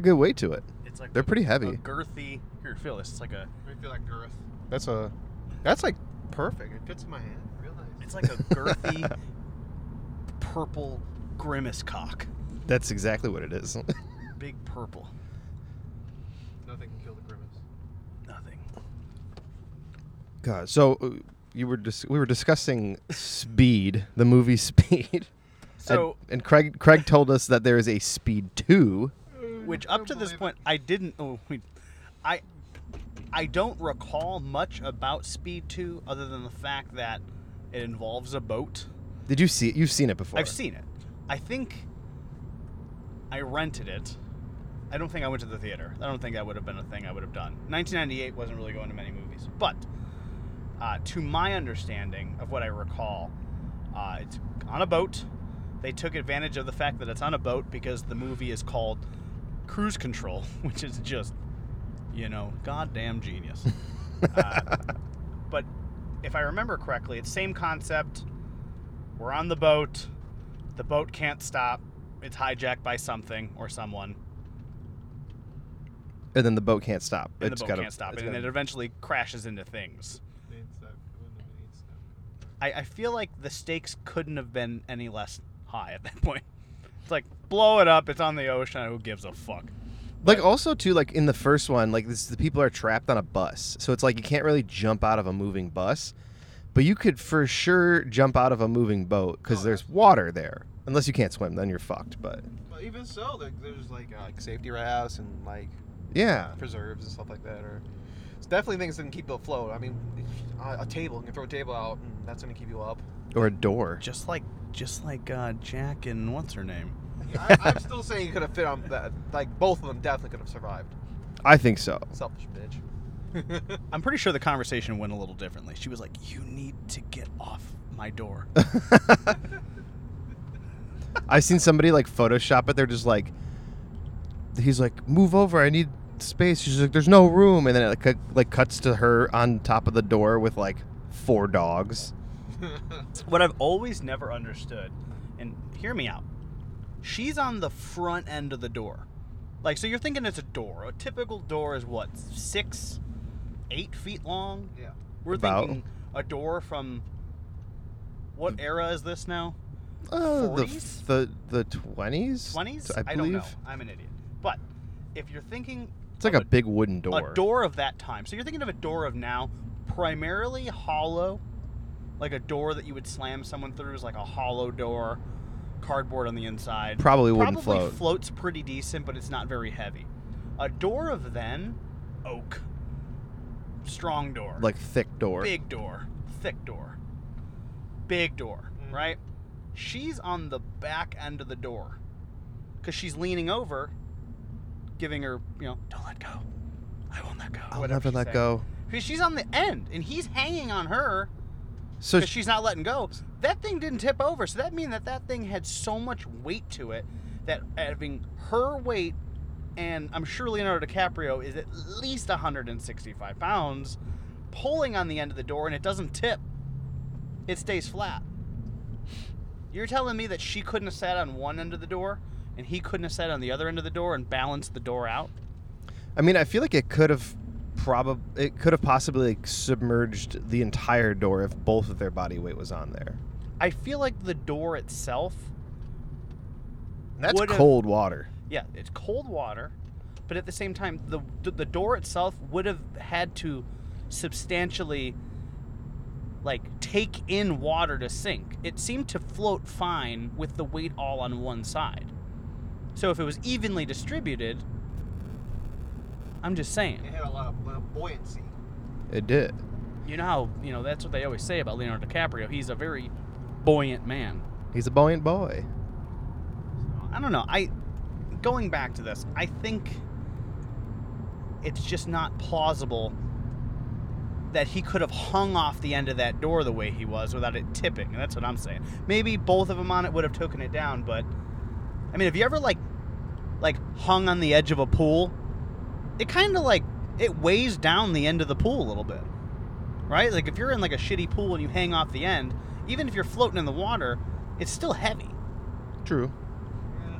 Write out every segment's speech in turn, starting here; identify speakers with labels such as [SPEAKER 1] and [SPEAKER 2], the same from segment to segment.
[SPEAKER 1] got good weight to it.
[SPEAKER 2] It's like
[SPEAKER 1] They're
[SPEAKER 2] a-
[SPEAKER 1] pretty
[SPEAKER 2] a
[SPEAKER 1] heavy.
[SPEAKER 2] girthy. Here, feel this. It's like a.
[SPEAKER 3] I feel like girth. That's a. That's like perfect. It fits in my hand. Real nice.
[SPEAKER 2] It's like a girthy purple grimace cock.
[SPEAKER 1] That's exactly what it is.
[SPEAKER 2] Big purple.
[SPEAKER 3] Nothing can kill the grimace.
[SPEAKER 2] Nothing.
[SPEAKER 1] God, so uh, you were dis- we were discussing Speed, the movie Speed.
[SPEAKER 2] So,
[SPEAKER 1] and, and Craig Craig told us that there is a Speed two.
[SPEAKER 2] Which up to this point, I didn't. Oh, wait, I, I don't recall much about Speed Two other than the fact that it involves a boat.
[SPEAKER 1] Did you see it? You've seen it before.
[SPEAKER 2] I've seen it. I think I rented it. I don't think I went to the theater. I don't think that would have been a thing I would have done. 1998 wasn't really going to many movies, but uh, to my understanding of what I recall, uh, it's on a boat. They took advantage of the fact that it's on a boat because the movie is called Cruise Control, which is just, you know, goddamn genius. uh, but if I remember correctly, it's same concept. We're on the boat. The boat can't stop. It's hijacked by something or someone,
[SPEAKER 1] And then the boat can't stop.
[SPEAKER 2] and
[SPEAKER 1] It's
[SPEAKER 2] the boat
[SPEAKER 1] gotta-
[SPEAKER 2] can't stop, and
[SPEAKER 1] gotta-
[SPEAKER 2] it eventually crashes into things.
[SPEAKER 3] Needs that- when the needs that.
[SPEAKER 2] I, I feel like the stakes couldn't have been any less high at that point. It's like blow it up. It's on the ocean. Who gives a fuck?
[SPEAKER 1] Like also too, like in the first one, like this, the people are trapped on a bus, so it's like you can't really jump out of a moving bus, but you could for sure jump out of a moving boat because
[SPEAKER 3] Oh,
[SPEAKER 1] there's water there. Unless you can't swim, then you're fucked. But
[SPEAKER 3] But even so, like, there's like uh, like safety rafts and like
[SPEAKER 1] yeah,
[SPEAKER 3] preserves and stuff like that. Or it's definitely things that can keep you afloat. I mean, a, a table you can throw a table out, and that's gonna keep you up.
[SPEAKER 1] or a door.
[SPEAKER 2] Just like just like uh, Jack and what's her name?
[SPEAKER 3] I, I'm still saying you could have fit on that. Like both of them definitely could have survived.
[SPEAKER 1] I think so.
[SPEAKER 3] Selfish bitch.
[SPEAKER 2] I'm pretty sure the conversation went a little differently. She was like, "You need to get off my door."
[SPEAKER 1] I've seen somebody like Photoshop it. They're just like, he's like, move over. I need space. She's like, there's no room, and then it like, like cuts to her on top of the door with like four dogs.
[SPEAKER 2] what I've always never understood, and hear me out, she's on the front end of the door. Like, so you're thinking it's a door. A typical door is what, six, eight feet long?
[SPEAKER 3] yeah.
[SPEAKER 2] We're
[SPEAKER 1] About.
[SPEAKER 2] thinking a door from. What era is this now?
[SPEAKER 1] Uh, the
[SPEAKER 2] 40s?
[SPEAKER 1] the the twenties.
[SPEAKER 2] 20s?
[SPEAKER 1] I believe
[SPEAKER 2] don't know. I'm an idiot. But if you're thinking.
[SPEAKER 1] it's like
[SPEAKER 2] of
[SPEAKER 1] a big wooden door.
[SPEAKER 2] A door of that time. So you're thinking of a door of now, primarily hollow, like a door that you would slam someone through is like a hollow door, cardboard on the inside.
[SPEAKER 1] Probably wouldn't
[SPEAKER 2] Probably
[SPEAKER 1] float.
[SPEAKER 2] floats pretty decent, but it's not very heavy. A door of then, oak, strong door,
[SPEAKER 1] like thick door.
[SPEAKER 2] big door, thick door, big door,
[SPEAKER 3] Mhm.
[SPEAKER 2] right? She's on the back end of the door because she's leaning over, giving her, you know, don't let go. I won't let go.
[SPEAKER 1] I'll
[SPEAKER 2] whatever
[SPEAKER 1] never let
[SPEAKER 2] saying.
[SPEAKER 1] go.
[SPEAKER 2] Because she's on the end and he's hanging on her
[SPEAKER 1] So
[SPEAKER 2] she's not letting go. That thing didn't tip over, so that means that that thing had so much weight to it that having her weight, and I'm sure Leonardo DiCaprio is at least 165 pounds, pulling on the end of the door and it doesn't tip. It stays flat. You're telling me that she couldn't have sat on one end of the door and he couldn't have sat on the other end of the door and balanced the door out?
[SPEAKER 1] I mean, I feel like it could have probably it could have possibly like, submerged the entire door if both of their body weight was on there.
[SPEAKER 2] I feel like the door itself.
[SPEAKER 1] That's
[SPEAKER 2] Would've-
[SPEAKER 1] cold water.
[SPEAKER 2] Yeah, it's cold water, but at the same time, the the, the door itself would have had to substantially like take in water to sink. It seemed to float fine with the weight all on one side. So if it was evenly distributed, I'm just saying.
[SPEAKER 3] It had a lot of buoyancy.
[SPEAKER 1] It did.
[SPEAKER 2] You know how you know that's what they always say about Leonardo DiCaprio. He's a very buoyant man.
[SPEAKER 1] He's a buoyant boy.
[SPEAKER 2] I don't know. I going back to this, I think it's just not plausible that he could have hung off the end of that door the way he was without it tipping. And that's what I'm saying. Maybe both of them on it would have taken it down, but I mean, have you ever like like hung on the edge of a pool? It kind of like it weighs down the end of the pool a little bit. Right? Like if you're in like a shitty pool and you hang off the end, even if you're floating in the water, it's still heavy.
[SPEAKER 1] True.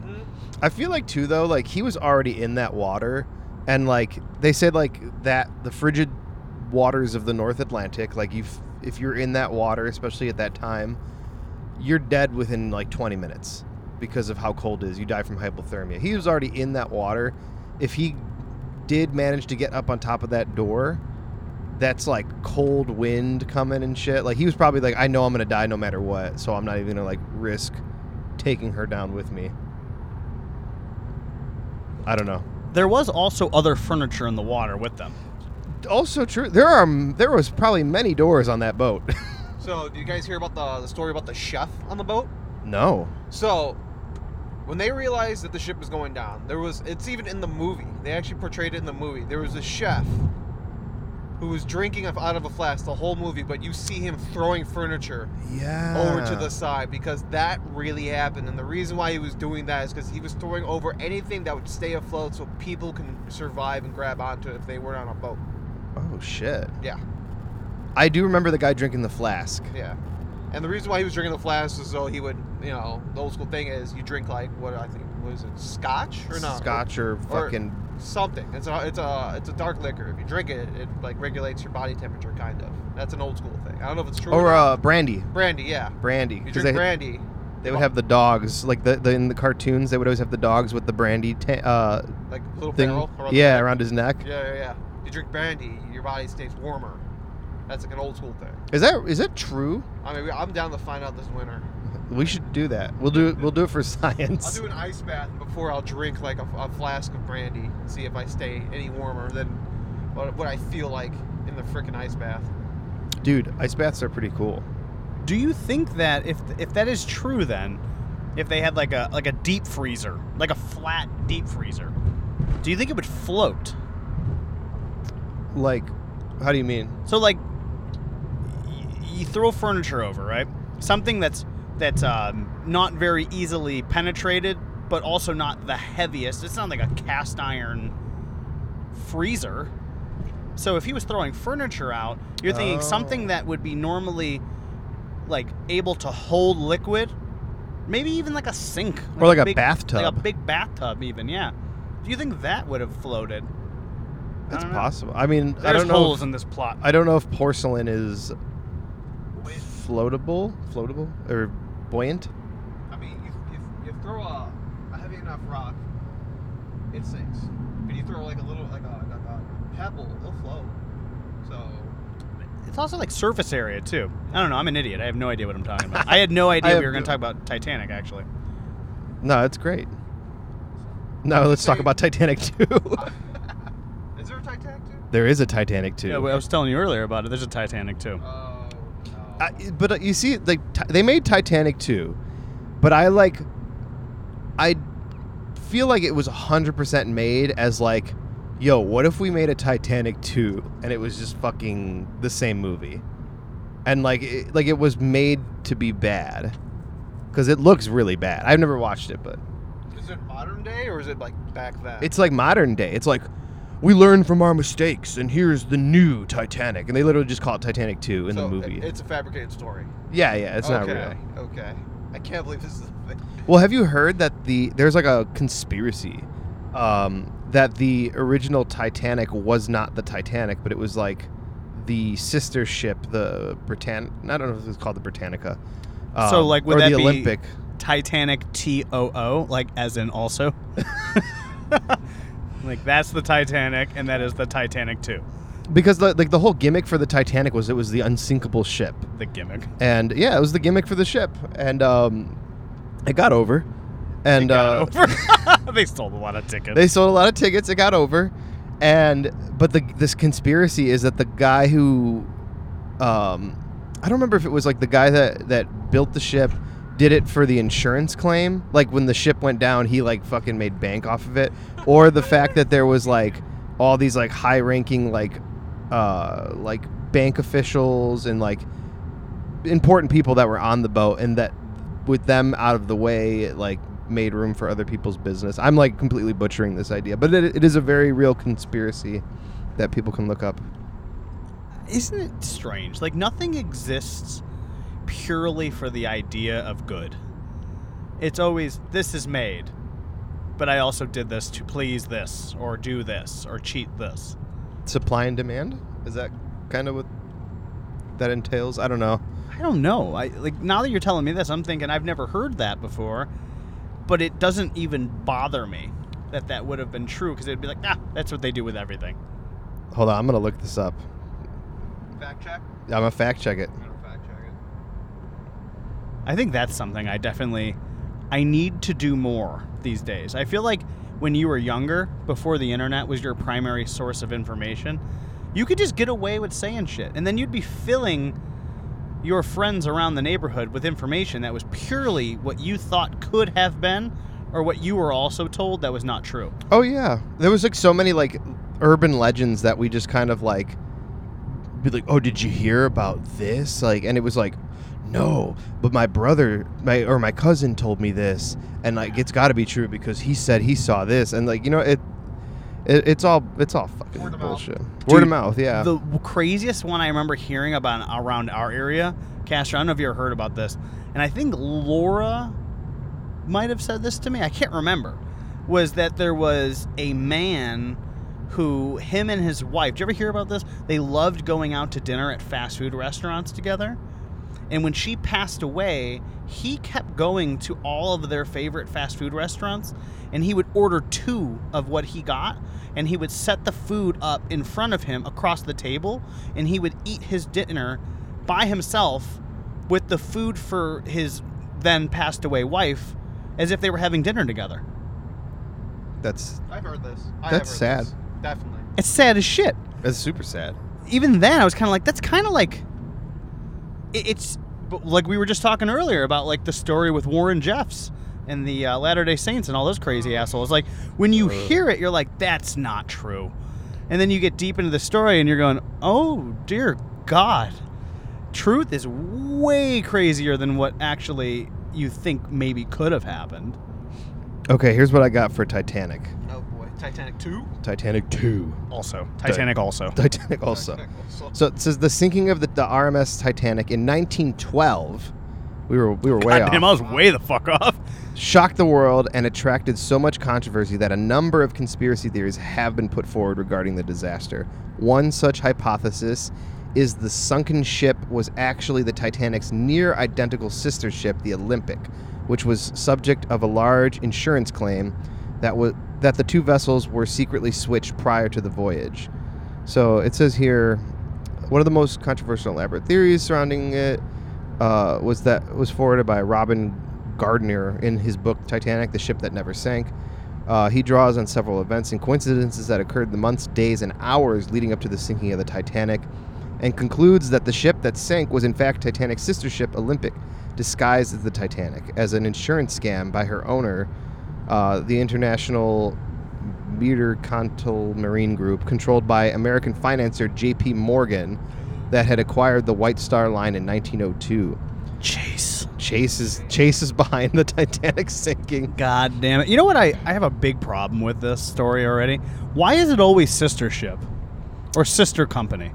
[SPEAKER 3] Yeah.
[SPEAKER 1] I feel like too though, like he was already in that water, and like they said, like that the frigid waters of the North Atlantic, like you, if you're in that water, especially at that time, you're dead within like 20 minutes because of how cold it is. You die from hypothermia. He was already in that water. If he did manage to get up on top of that door, that's like cold wind coming and shit. Like he was probably like, I know I'm gonna die no matter what, so I'm not even gonna like risk taking her down with me. I don't know.
[SPEAKER 2] There was also other furniture in the water with them.
[SPEAKER 1] Also true. There are um, there was probably many doors on that boat.
[SPEAKER 3] So, do you guys hear about the, the story about the chef on the boat?
[SPEAKER 1] no.
[SPEAKER 3] So, when they realized that the ship was going down, there was it's even in the movie. They actually portrayed it in the movie. There was a chef who was drinking out of a flask the whole movie, but you see him throwing furniture
[SPEAKER 1] Yeah.
[SPEAKER 3] over to the side because that really happened. And the reason why he was doing that is because he was throwing over anything that would stay afloat so people can survive and grab onto it if they weren't on a boat.
[SPEAKER 1] Oh shit.
[SPEAKER 3] Yeah,
[SPEAKER 1] I do remember the guy drinking the flask.
[SPEAKER 3] yeah. And the reason why he was drinking the flask is so he would, you know, the old school thing is you drink like what I think was it scotch or not
[SPEAKER 1] Scotch or fucking
[SPEAKER 3] something. It's a it's a it's a dark liquor. If you drink it, it like regulates your body temperature, kind of. That's an old school thing. I don't know if it's true.
[SPEAKER 1] or
[SPEAKER 3] or
[SPEAKER 1] uh, brandy.
[SPEAKER 3] brandy, yeah.
[SPEAKER 1] Brandy.
[SPEAKER 3] You drink
[SPEAKER 1] they,
[SPEAKER 3] brandy.
[SPEAKER 1] they would have the dogs like the, the in the cartoons. They would always have the dogs with the brandy ta- uh,
[SPEAKER 3] like little
[SPEAKER 1] thing.
[SPEAKER 3] barrel. around
[SPEAKER 1] yeah, around his neck.
[SPEAKER 3] Yeah, yeah, yeah. You drink brandy, your body stays warmer. That's like an old school thing.
[SPEAKER 1] Is that is that true?
[SPEAKER 3] I mean, I'm down to find out this winter.
[SPEAKER 1] We should do that. We'll do it. We'll do it for science.
[SPEAKER 3] I'll do an ice bath before I'll drink like a, a flask of brandy. See if I stay any warmer than what, what I feel like in the freaking ice bath.
[SPEAKER 1] Dude, ice baths are pretty cool.
[SPEAKER 2] Do you think that if if that is true, then if they had like a like a deep freezer, like a flat deep freezer, do you think it would float?
[SPEAKER 1] Like, how do you mean?
[SPEAKER 2] So like, y- you throw furniture over, right? Something that's that's um, not very easily penetrated, but also not the heaviest. It's not like a cast iron freezer. So if he was throwing furniture out, you're thinking
[SPEAKER 1] Oh.
[SPEAKER 2] something that would be normally like able to hold liquid, maybe even like a sink,
[SPEAKER 1] Or like a
[SPEAKER 2] big,
[SPEAKER 1] bathtub.
[SPEAKER 2] like a big bathtub, even. Yeah. Do you think that would have floated? I
[SPEAKER 1] That's
[SPEAKER 2] don't
[SPEAKER 1] possible. I mean, I
[SPEAKER 2] There's
[SPEAKER 1] don't know.
[SPEAKER 2] holes
[SPEAKER 1] If,
[SPEAKER 2] in this plot.
[SPEAKER 1] I don't know if porcelain is floatable, floatable, or buoyant.
[SPEAKER 3] I mean, you, you, you throw a, a heavy enough rock, it sinks. But you throw like a little, like a, like a pebble, it'll float. So,
[SPEAKER 2] It's also like surface area too. I don't know. I'm an idiot. I have no idea what I'm talking about. I had no idea we were going to talk about Titanic. Actually,
[SPEAKER 1] No, it's great. No, let's talk about Titanic 2.
[SPEAKER 3] is there a Titanic too?
[SPEAKER 1] there is a Titanic 2.
[SPEAKER 2] yeah, I was telling you earlier about it. There's a Titanic too.
[SPEAKER 3] Oh, no.
[SPEAKER 1] I, but uh, you see, like they made Titanic 2, but I like, I feel like it was 100% made as like, yo, what if we made a Titanic 2 and it was just fucking the same movie, and like, it, like it was made to be bad, because it looks really bad. I've never watched it, but
[SPEAKER 3] is it modern day or is it like back then?
[SPEAKER 1] it's like modern day. It's like. We learn from our mistakes, and here's the new Titanic. And they literally just call it Titanic 2 in
[SPEAKER 3] So
[SPEAKER 1] the movie.
[SPEAKER 3] it- It's a fabricated story.
[SPEAKER 1] yeah, yeah, it's not
[SPEAKER 3] okay.
[SPEAKER 1] real.
[SPEAKER 3] Okay. I can't believe this is a thing.
[SPEAKER 1] Well, have you heard that the there's like a conspiracy um, that the original Titanic was not the Titanic, but it was like the sister ship, the Britann. I don't know if it's called the Britannica.
[SPEAKER 2] So,
[SPEAKER 1] um,
[SPEAKER 2] like, would
[SPEAKER 1] or
[SPEAKER 2] that
[SPEAKER 1] the
[SPEAKER 2] be-
[SPEAKER 1] Olympic?
[SPEAKER 2] Titanic T O O, like as in also. like that's the Titanic, and that is the Titanic too.
[SPEAKER 1] Because the, like the whole gimmick for the Titanic was it was the unsinkable ship,
[SPEAKER 2] The gimmick.
[SPEAKER 1] and yeah, it was the gimmick for the ship, and um, it got over, and
[SPEAKER 2] Got
[SPEAKER 1] uh,
[SPEAKER 2] over. they sold a lot of tickets.
[SPEAKER 1] They sold a lot of tickets. It got over, and but the this conspiracy is that the guy who, um, I don't remember if it was like the guy that that built the ship did it for the insurance claim. Like when the ship went down, he like fucking made bank off of it, or the fact that there was like all these like high ranking like uh like bank officials and like important people that were on the boat and that with them out of the way it like made room for other people's business i'm like completely butchering this idea but it, it is a very real conspiracy that people can look up
[SPEAKER 2] Isn't it strange? Like nothing exists purely for the idea of good. It's always this is made. but I also did this to please this, or do this, or cheat this.
[SPEAKER 1] Supply and demand? Is that kind of what that entails? I don't know.
[SPEAKER 2] I don't know. I like now that you're telling me this, I'm thinking I've never heard that before, but it doesn't even bother me that that would have been true because it'd be like, ah, that's what they do with everything.
[SPEAKER 1] Hold on, I'm gonna look this up.
[SPEAKER 3] Fact check.
[SPEAKER 1] I'm gonna fact check it.
[SPEAKER 3] I'm gonna fact check it.
[SPEAKER 2] I think that's something I definitely I need to do more these days. I feel like when you were younger, before the internet was your primary source of information, you could just get away with saying shit and then you'd be filling your friends around the neighborhood with information that was purely what you thought could have been or what you were also told that was not true.
[SPEAKER 1] Oh yeah, there was like so many like urban legends that we just kind of like be like, oh, did you hear about this? Like, and it was like, no, but my brother, my or my cousin told me this, and like it's got to be true because he said he saw this, and like you know it. It, it's all it's all fucking
[SPEAKER 3] Word of mouth.
[SPEAKER 1] bullshit. Word
[SPEAKER 2] Dude,
[SPEAKER 1] of mouth, yeah.
[SPEAKER 2] The craziest one I remember hearing about around our area, Castro, I don't know if you ever heard about this, and I think Laura might have said this to me. I can't remember. Was that there was a man who, him and his wife, did you ever hear about this? They loved going out to dinner at fast food restaurants together. And when she passed away, he kept going to all of their favorite fast food restaurants and he would order two of what he got and he would set the food up in front of him across the table and he would eat his dinner by himself with the food for his then passed away wife as if they were having dinner together.
[SPEAKER 1] that's
[SPEAKER 3] I've heard this. I
[SPEAKER 1] That's
[SPEAKER 3] have heard
[SPEAKER 1] sad.
[SPEAKER 3] This. Definitely.
[SPEAKER 2] It's sad as shit.
[SPEAKER 1] that's super sad.
[SPEAKER 2] even then I was kind of like, that's kind of like, it- it's like we were just talking earlier about like the story with Warren Jeffs and the uh, Latter Day Saints and all those crazy assholes. Like when you hear it, you're like, that's not true, and then you get deep into the story and you're going, oh dear God, truth is way crazier than what actually you think maybe could have happened.
[SPEAKER 1] Okay, here's what I got for Titanic.
[SPEAKER 3] Boy. Titanic two.
[SPEAKER 1] Titanic two.
[SPEAKER 2] Also, Titanic also.
[SPEAKER 1] Titanic also.
[SPEAKER 3] Titanic also.
[SPEAKER 1] So it says the sinking of the, the RMS Titanic in 1912. We were we were way
[SPEAKER 2] God damn, I was way the fuck off.
[SPEAKER 1] Shocked the world and attracted so much controversy that a number of conspiracy theories have been put forward regarding the disaster. One such hypothesis is the sunken ship was actually the Titanic's near identical sister ship, the Olympic, which was subject of a large insurance claim that was that the two vessels were secretly switched prior to the voyage. So it says here, one of the most controversial elaborate theories surrounding it uh, was that was forwarded by Robin Gardiner in his book Titanic: The Ship That Never Sank. Uh, he draws on several events and coincidences that occurred in the months, days, and hours leading up to the sinking of the Titanic, and concludes that the ship that sank was in fact Titanic's sister ship Olympic, disguised as the Titanic, as an insurance scam by her owner, uh, the International Mercantile Marine Group, controlled by American financier J.P. Morgan, that had acquired the White Star Line in 1902.
[SPEAKER 2] Chase.
[SPEAKER 1] Chase is Chase is behind the Titanic sinking.
[SPEAKER 2] God damn it. You know what? I, I have a big problem with this story already. Why is it always sister ship or sister company?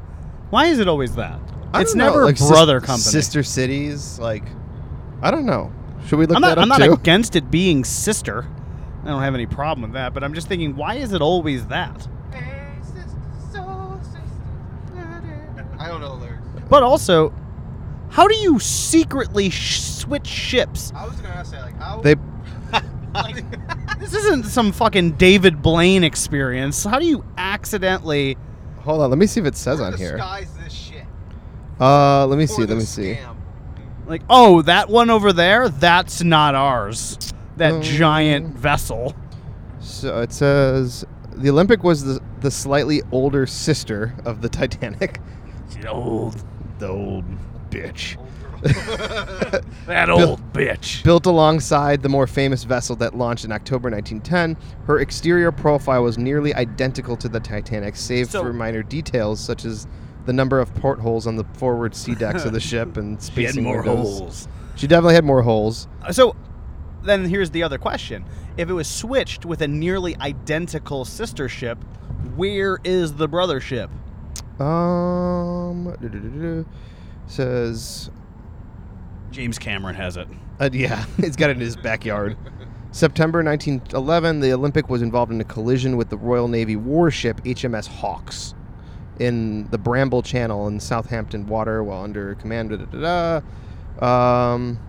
[SPEAKER 2] Why is it always that?
[SPEAKER 1] I
[SPEAKER 2] it's never
[SPEAKER 1] like sis-
[SPEAKER 2] brother company.
[SPEAKER 1] sister cities. Like, I don't know. Should we look
[SPEAKER 2] I'm
[SPEAKER 1] that
[SPEAKER 2] not, I'm not
[SPEAKER 1] too?
[SPEAKER 2] against it being sister. I don't have any problem with that, but I'm just thinking, why is it always that?
[SPEAKER 3] I don't know the lyrics.
[SPEAKER 2] But also, how do you secretly sh- switch ships?
[SPEAKER 3] I was gonna ask that, like, how?
[SPEAKER 1] They
[SPEAKER 2] This isn't some fucking David Blaine experience. How do you accidentally?
[SPEAKER 1] hold on. Let me see if it says on here.
[SPEAKER 3] disguised this shit
[SPEAKER 1] Uh, let me
[SPEAKER 3] for
[SPEAKER 1] see. Let me
[SPEAKER 3] this
[SPEAKER 1] see.
[SPEAKER 3] scam?
[SPEAKER 2] Like, oh, that one over there, that's not ours. That
[SPEAKER 1] Um,
[SPEAKER 2] giant vessel.
[SPEAKER 1] So it says the Olympic was the the slightly older sister of the Titanic.
[SPEAKER 2] The Old,
[SPEAKER 1] The old bitch.
[SPEAKER 2] that old bitch.
[SPEAKER 1] Built alongside the more famous vessel that launched in October 1910, her exterior profile was nearly identical to the Titanic, save
[SPEAKER 2] So-
[SPEAKER 1] for minor details such as the number of portholes on the forward sea decks of the ship and
[SPEAKER 2] She had more
[SPEAKER 1] windows.
[SPEAKER 2] holes.
[SPEAKER 1] She definitely had more holes.
[SPEAKER 2] So, then here's the other question: If it was switched with a nearly identical sister ship, where is the brother ship?
[SPEAKER 1] Um, says
[SPEAKER 2] James Cameron has it.
[SPEAKER 1] Uh, yeah, he's got it in his backyard. September 1911, the Olympic was involved in a collision with the Royal Navy warship HMS Hawks in the Bramble Channel in Southampton water while under command. Da, da, da, da. Um,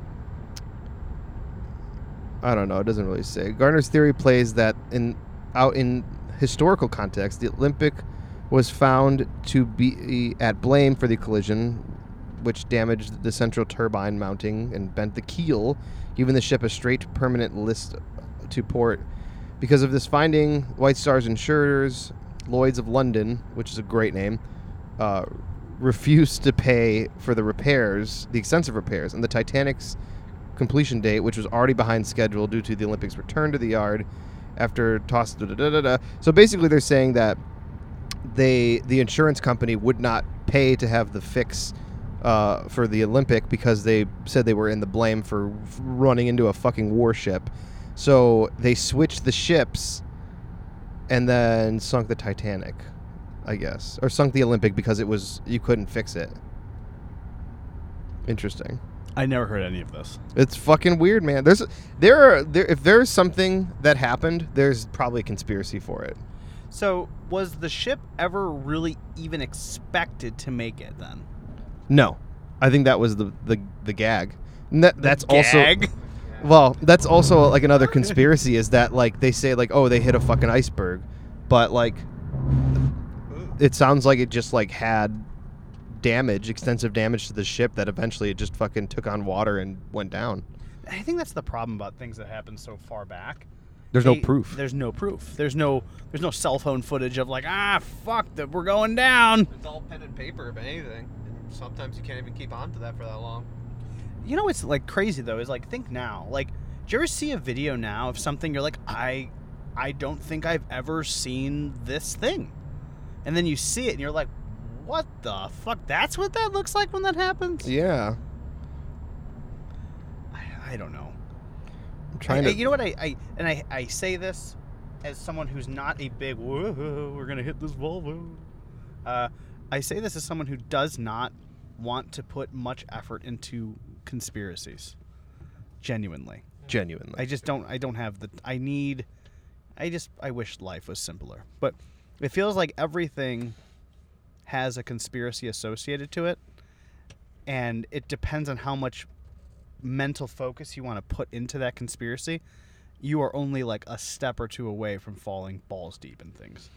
[SPEAKER 1] I don't know. It doesn't really say. Gardiner's theory plays that in out in historical context, the Olympic was found to be at blame for the collision, which damaged the central turbine mounting and bent the keel, giving the ship a straight permanent list to port. Because of this finding, White Star's insurers, Lloyd's of London, which is a great name, uh, refused to pay for the repairs, the extensive repairs, and the Titanic's completion date, which was already behind schedule due to the Olympics' return to the yard after toss. Da, da, da. So basically, they're saying that they the insurance company would not pay to have the fix uh, for the Olympic because they said they were in the blame for running into a fucking warship. So they switched the ships and then sunk the Titanic, I guess, or sunk the Olympic because it was you couldn't fix it. Interesting.
[SPEAKER 2] I never heard any of this.
[SPEAKER 1] It's fucking weird, man. There's there are there if there's something that happened, there's probably a conspiracy for it.
[SPEAKER 2] So, was the ship ever really even expected to make it then?
[SPEAKER 1] No, I think that was the the, the gag. And that, that's
[SPEAKER 2] Gag?
[SPEAKER 1] also well, that's also like another conspiracy is that like they say like oh they hit a fucking iceberg, but like it sounds like it just like had damage, extensive damage to the ship that eventually it just fucking took on water and went down.
[SPEAKER 2] I think that's the problem about things that happen so far back.
[SPEAKER 1] There's no
[SPEAKER 2] They-
[SPEAKER 1] proof.
[SPEAKER 2] There's no proof. There's no there's no cell phone footage of like ah fuck that we're going down.
[SPEAKER 3] It's all pen and paper, if anything. And sometimes you can't even keep on to that for that long.
[SPEAKER 2] You know what's like crazy though is like think now like do you ever see a video now of something you're like I I don't think I've ever seen this thing, and then you see it and you're like what the fuck that's what that looks like when that happens.
[SPEAKER 1] Yeah,
[SPEAKER 2] I, I don't know.
[SPEAKER 1] I'm trying
[SPEAKER 2] I-
[SPEAKER 1] to.
[SPEAKER 2] you know what I, I and I, I say this as someone who's not a big whoa we're gonna hit this Volvo. Uh, I say this as someone who does not want to put much effort into conspiracies. Genuinely,
[SPEAKER 1] genuinely.
[SPEAKER 2] I just don't. I don't have the. I need. I just. I wish life was simpler, but it feels like everything has a conspiracy associated to it, and it depends on how much mental focus you want to put into that conspiracy. You are only like a step or two away from falling balls deep in things.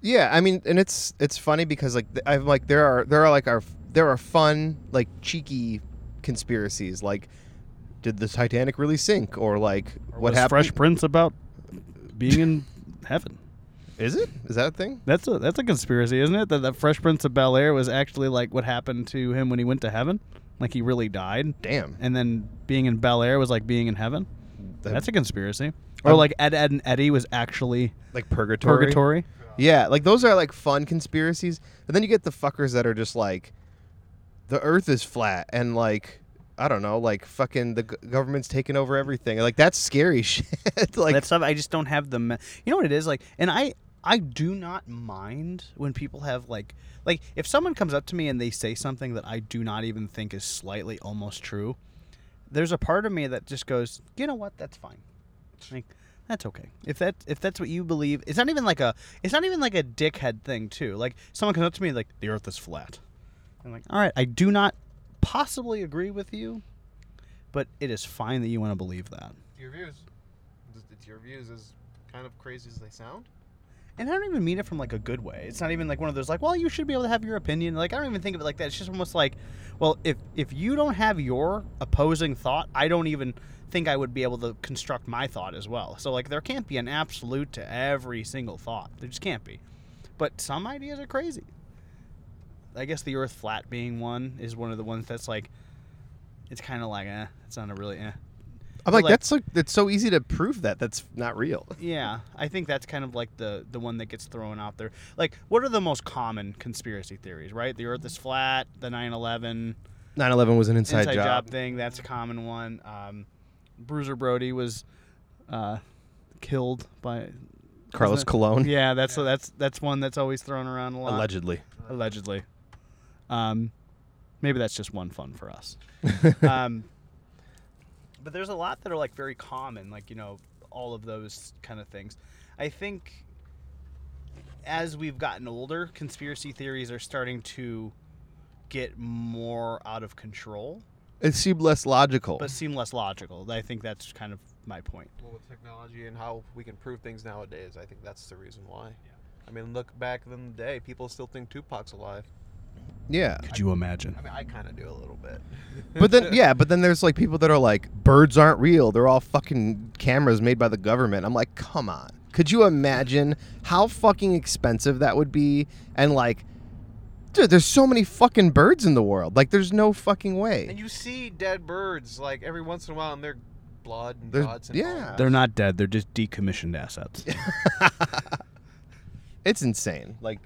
[SPEAKER 1] Yeah, I mean, and it's it's funny because like I'm like there are there are like our there are fun like cheeky conspiracies like did the Titanic really sink or like what happened?
[SPEAKER 2] Fresh Prince about being in heaven?
[SPEAKER 1] Is it? Is that a thing?
[SPEAKER 2] That's a that's a conspiracy, isn't it? That the Fresh Prince of Bel Air was actually like what happened to him when he went to heaven, like he really died,
[SPEAKER 1] Damn.
[SPEAKER 2] and then being in Bel Air was like being in heaven.
[SPEAKER 1] That-
[SPEAKER 2] That's a conspiracy. Or
[SPEAKER 1] Um,
[SPEAKER 2] like Ed, Ed, and Eddy was actually
[SPEAKER 1] like purgatory.
[SPEAKER 2] purgatory.
[SPEAKER 1] Yeah, like those are like fun conspiracies. But then you get the fuckers that are just like the earth is flat and like I don't know, like fucking the g- government's taking over everything. Like that's scary shit. like
[SPEAKER 2] that stuff I just don't have the me- you know what it is like and I I do not mind when people have like like if someone comes up to me and they say something that I do not even think is slightly almost true there's a part of me that just goes you know what? That's fine. Like that's okay. If that if that's what you believe it's not even like a it's not even like a dickhead thing too. Like someone comes up to me like the earth is flat. I'm like all right I do not possibly agree with you but it is fine that you want to believe that.
[SPEAKER 3] Your views. It's- your views as kind of crazy as they sound.
[SPEAKER 2] And I don't even mean it from like a good way. It's not even like one of those like, well, you should be able to have your opinion. Like I don't even think of it like that. It's just almost like, well, if if you don't have your opposing thought, I don't even think I would be able to construct my thought as well. So like there can't be an absolute to every single thought. There just can't be. But some ideas are crazy. I guess the earth flat being one is one of the ones that's like it's kind of like eh, it's not a really eh.
[SPEAKER 1] I'm like,
[SPEAKER 2] like-
[SPEAKER 1] that's like it's so easy to prove that that's not real.
[SPEAKER 2] Yeah, I think that's kind of like the the one that gets thrown out there. Like, what are the most common conspiracy theories? Right, the Earth is flat. The 9/11
[SPEAKER 1] 9/11 was an inside,
[SPEAKER 2] inside,
[SPEAKER 1] job.
[SPEAKER 2] job. thing. That's a common one. Um, Bruiser Brody was uh, killed by
[SPEAKER 1] Carlos
[SPEAKER 2] wasn't?
[SPEAKER 1] Colon,
[SPEAKER 2] Yeah, that's that's that's one that's always thrown around a lot.
[SPEAKER 1] allegedly.
[SPEAKER 2] Allegedly. Um, maybe that's just one fun for us. um, but there's a lot that are like very common, like you know, all of those kind of things. I think as we've gotten older, conspiracy theories are starting to get more out of control,
[SPEAKER 1] It seemed less logical.
[SPEAKER 2] but seem less logical. I think that's kind of my point.
[SPEAKER 3] Well, with technology and how we can prove things nowadays, I think that's the reason why. Yeah. I mean, look back in the day, people still think Tupac's alive.
[SPEAKER 1] Yeah.
[SPEAKER 2] Could you imagine?
[SPEAKER 3] I mean, I kind of do a little bit.
[SPEAKER 1] But then yeah, but then there's like people that are like birds aren't real. They're all fucking cameras made by the government. I'm like, "Come on." Could you imagine how fucking expensive that would be and like dude, there's so many fucking birds in the world. Like there's no fucking way.
[SPEAKER 3] And you see dead birds like every once in a while, and they're blood and
[SPEAKER 1] There's-
[SPEAKER 3] guts and
[SPEAKER 1] yeah.
[SPEAKER 3] that.
[SPEAKER 2] They're not dead. They're just decommissioned assets.
[SPEAKER 1] It's insane. Like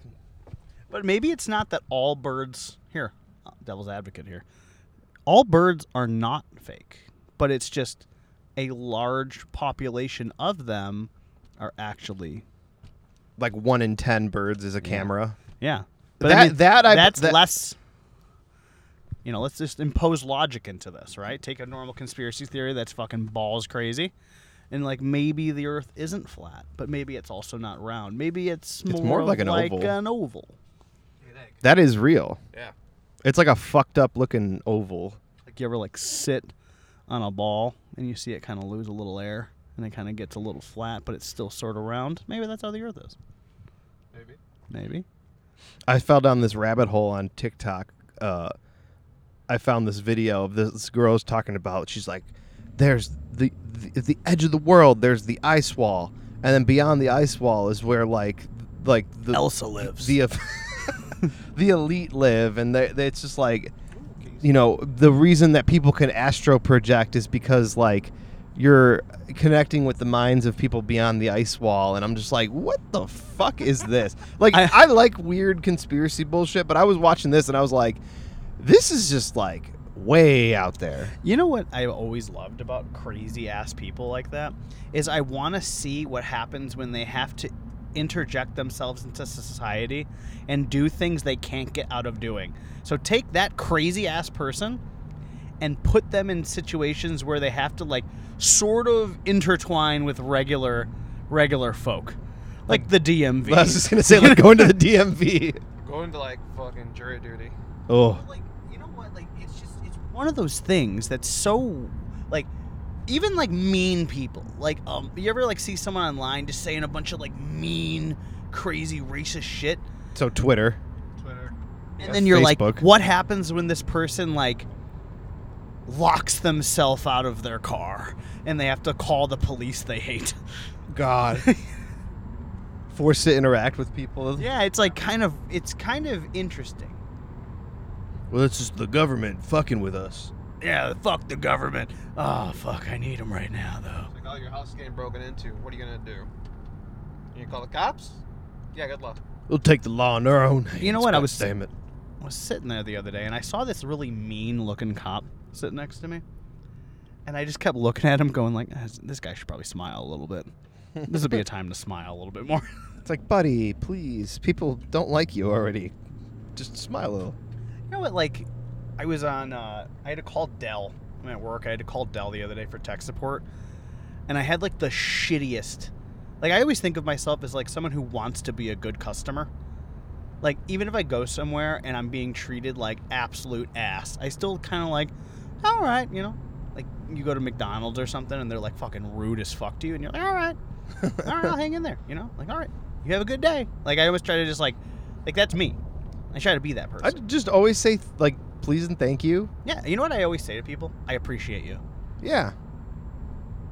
[SPEAKER 2] But maybe it's not that all birds here, uh, devil's advocate here. All birds are not fake, but it's just a large population of them are actually
[SPEAKER 1] like 1 in 10 birds is a camera.
[SPEAKER 2] yeah.
[SPEAKER 1] That- that I-
[SPEAKER 2] that's
[SPEAKER 1] that-
[SPEAKER 2] less. You know, let's just impose logic into this, right? Take a normal conspiracy theory that's fucking balls crazy, and like maybe the Earth isn't flat, but maybe it's also not round. Maybe it's more,
[SPEAKER 1] more
[SPEAKER 2] of
[SPEAKER 1] like an
[SPEAKER 2] like
[SPEAKER 1] oval.
[SPEAKER 2] an oval.
[SPEAKER 1] That is real.
[SPEAKER 3] Yeah.
[SPEAKER 1] It's like a fucked up looking oval.
[SPEAKER 2] Like you ever like sit on a ball and you see it kind of lose a little air and it kind of gets a little flat, but it's still sort of round. Maybe that's how the Earth is.
[SPEAKER 3] Maybe.
[SPEAKER 2] Maybe.
[SPEAKER 1] I fell down this rabbit hole on TikTok. Uh, I found this video of this, this girl's talking about. She's like, "There's the, the the edge of the world. There's the ice wall, and then beyond the ice wall is where like like the
[SPEAKER 2] Elsa lives.
[SPEAKER 1] the the elite live, and they, they, it's just like you know the reason that people can astro project is because like you're connecting with the minds of people beyond the ice wall and i'm just like what the fuck is this? Like I,
[SPEAKER 2] I-
[SPEAKER 1] like weird conspiracy bullshit but i was watching this and i was like this is just like way out there.
[SPEAKER 2] You know what I've always loved about crazy ass people like that? Is I want to see what happens when they have to interject themselves into society and do things they can't get out of doing. So take that crazy ass person and put them in situations where they have to like sort of intertwine with regular regular folk. Like, the DMV.
[SPEAKER 1] i was just gonna say like going to the dmv
[SPEAKER 3] Going to like fucking jury duty.
[SPEAKER 1] oh
[SPEAKER 2] like you know what like it's just it's one of those things that's so like even like mean people. Like um you ever like see someone online just saying a bunch of like mean crazy racist shit?
[SPEAKER 1] So twitter.
[SPEAKER 3] Twitter.
[SPEAKER 2] and
[SPEAKER 1] Yeah,
[SPEAKER 2] then you're like what happens when this person like locks themselves out of their car and they have to call the police they hate?
[SPEAKER 1] God. Forced to interact with people.
[SPEAKER 2] Yeah it's like kind of it's kind of interesting.
[SPEAKER 1] Well it's just the government fucking with us
[SPEAKER 2] yeah fuck the government oh fuck i need them right now though
[SPEAKER 3] Like, oh, your house is getting broken into. What are you gonna do? You call the cops? Yeah, good luck.
[SPEAKER 1] We'll take the law in our own hands.
[SPEAKER 2] You know what, I was-
[SPEAKER 1] Damn it.
[SPEAKER 2] I was sitting there the other day and I saw this really mean looking cop sitting next to me. And I just kept looking at him going like "Ah, this guy should probably smile a little bit. This would be a time to smile a little bit more.
[SPEAKER 1] It's like, buddy, please. People don't like you already. Just smile a little.
[SPEAKER 2] You know what like I was on uh I had to call Dell. I'm at work. I had to call Dell the other day for tech support. And I had like the shittiest like I always think of myself as like someone who wants to be a good customer. Like even if I go somewhere and I'm being treated like absolute ass, I still kind of like, all right, you know, like you go to McDonald's or something and they're like fucking rude as fuck to you, and you're like, all right, all right, I'll hang in there, you know, like all right, you have a good day. Like I always try to just like, like that's me. I try to be that person.
[SPEAKER 1] I just always say, like, please and thank you.
[SPEAKER 2] yeah, you know what I always say to people? I appreciate you.
[SPEAKER 1] Yeah.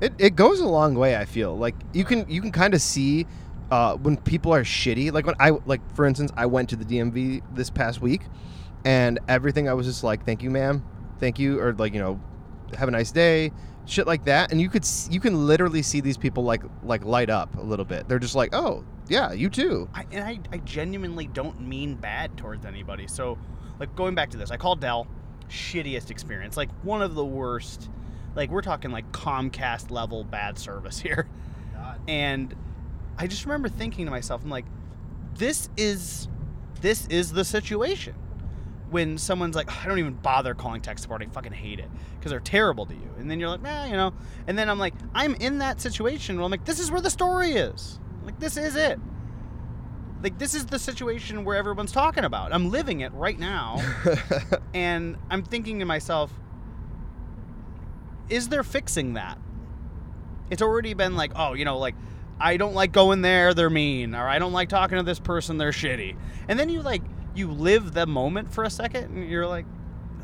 [SPEAKER 1] It, it goes a long way, I feel. Like, you can you can kind of see uh, when people are shitty. Like, when I, like, for instance, I went to the DMV this past week and everything I was just like, thank you, ma'am. Thank you. Or, like, you know, have a nice day. Shit like that. And you could, you can literally see these people, like, like light up a little bit. They're just like, oh, yeah, you too.
[SPEAKER 2] I, and I, I genuinely don't mean bad towards anybody. So, like going back to this, I called Dell, shittiest experience, like one of the worst. Like we're talking like Comcast level bad service here. And I just remember thinking to myself, I'm like, this is this is the situation. when someone's like, I don't even bother calling tech support. I fucking hate it because they're terrible to you. And then you're like, eh, you know. And then I'm like, I'm in that situation where I'm like, this is where the story is. Like, this is it. Like, this is the situation where everyone's talking about. I'm living it right now. and I'm thinking to myself, is there fixing that? It's already been like, oh, you know, like, I don't like going there, they're mean, or I don't like talking to this person, they're shitty. And then you like you live the moment for a second and you're like,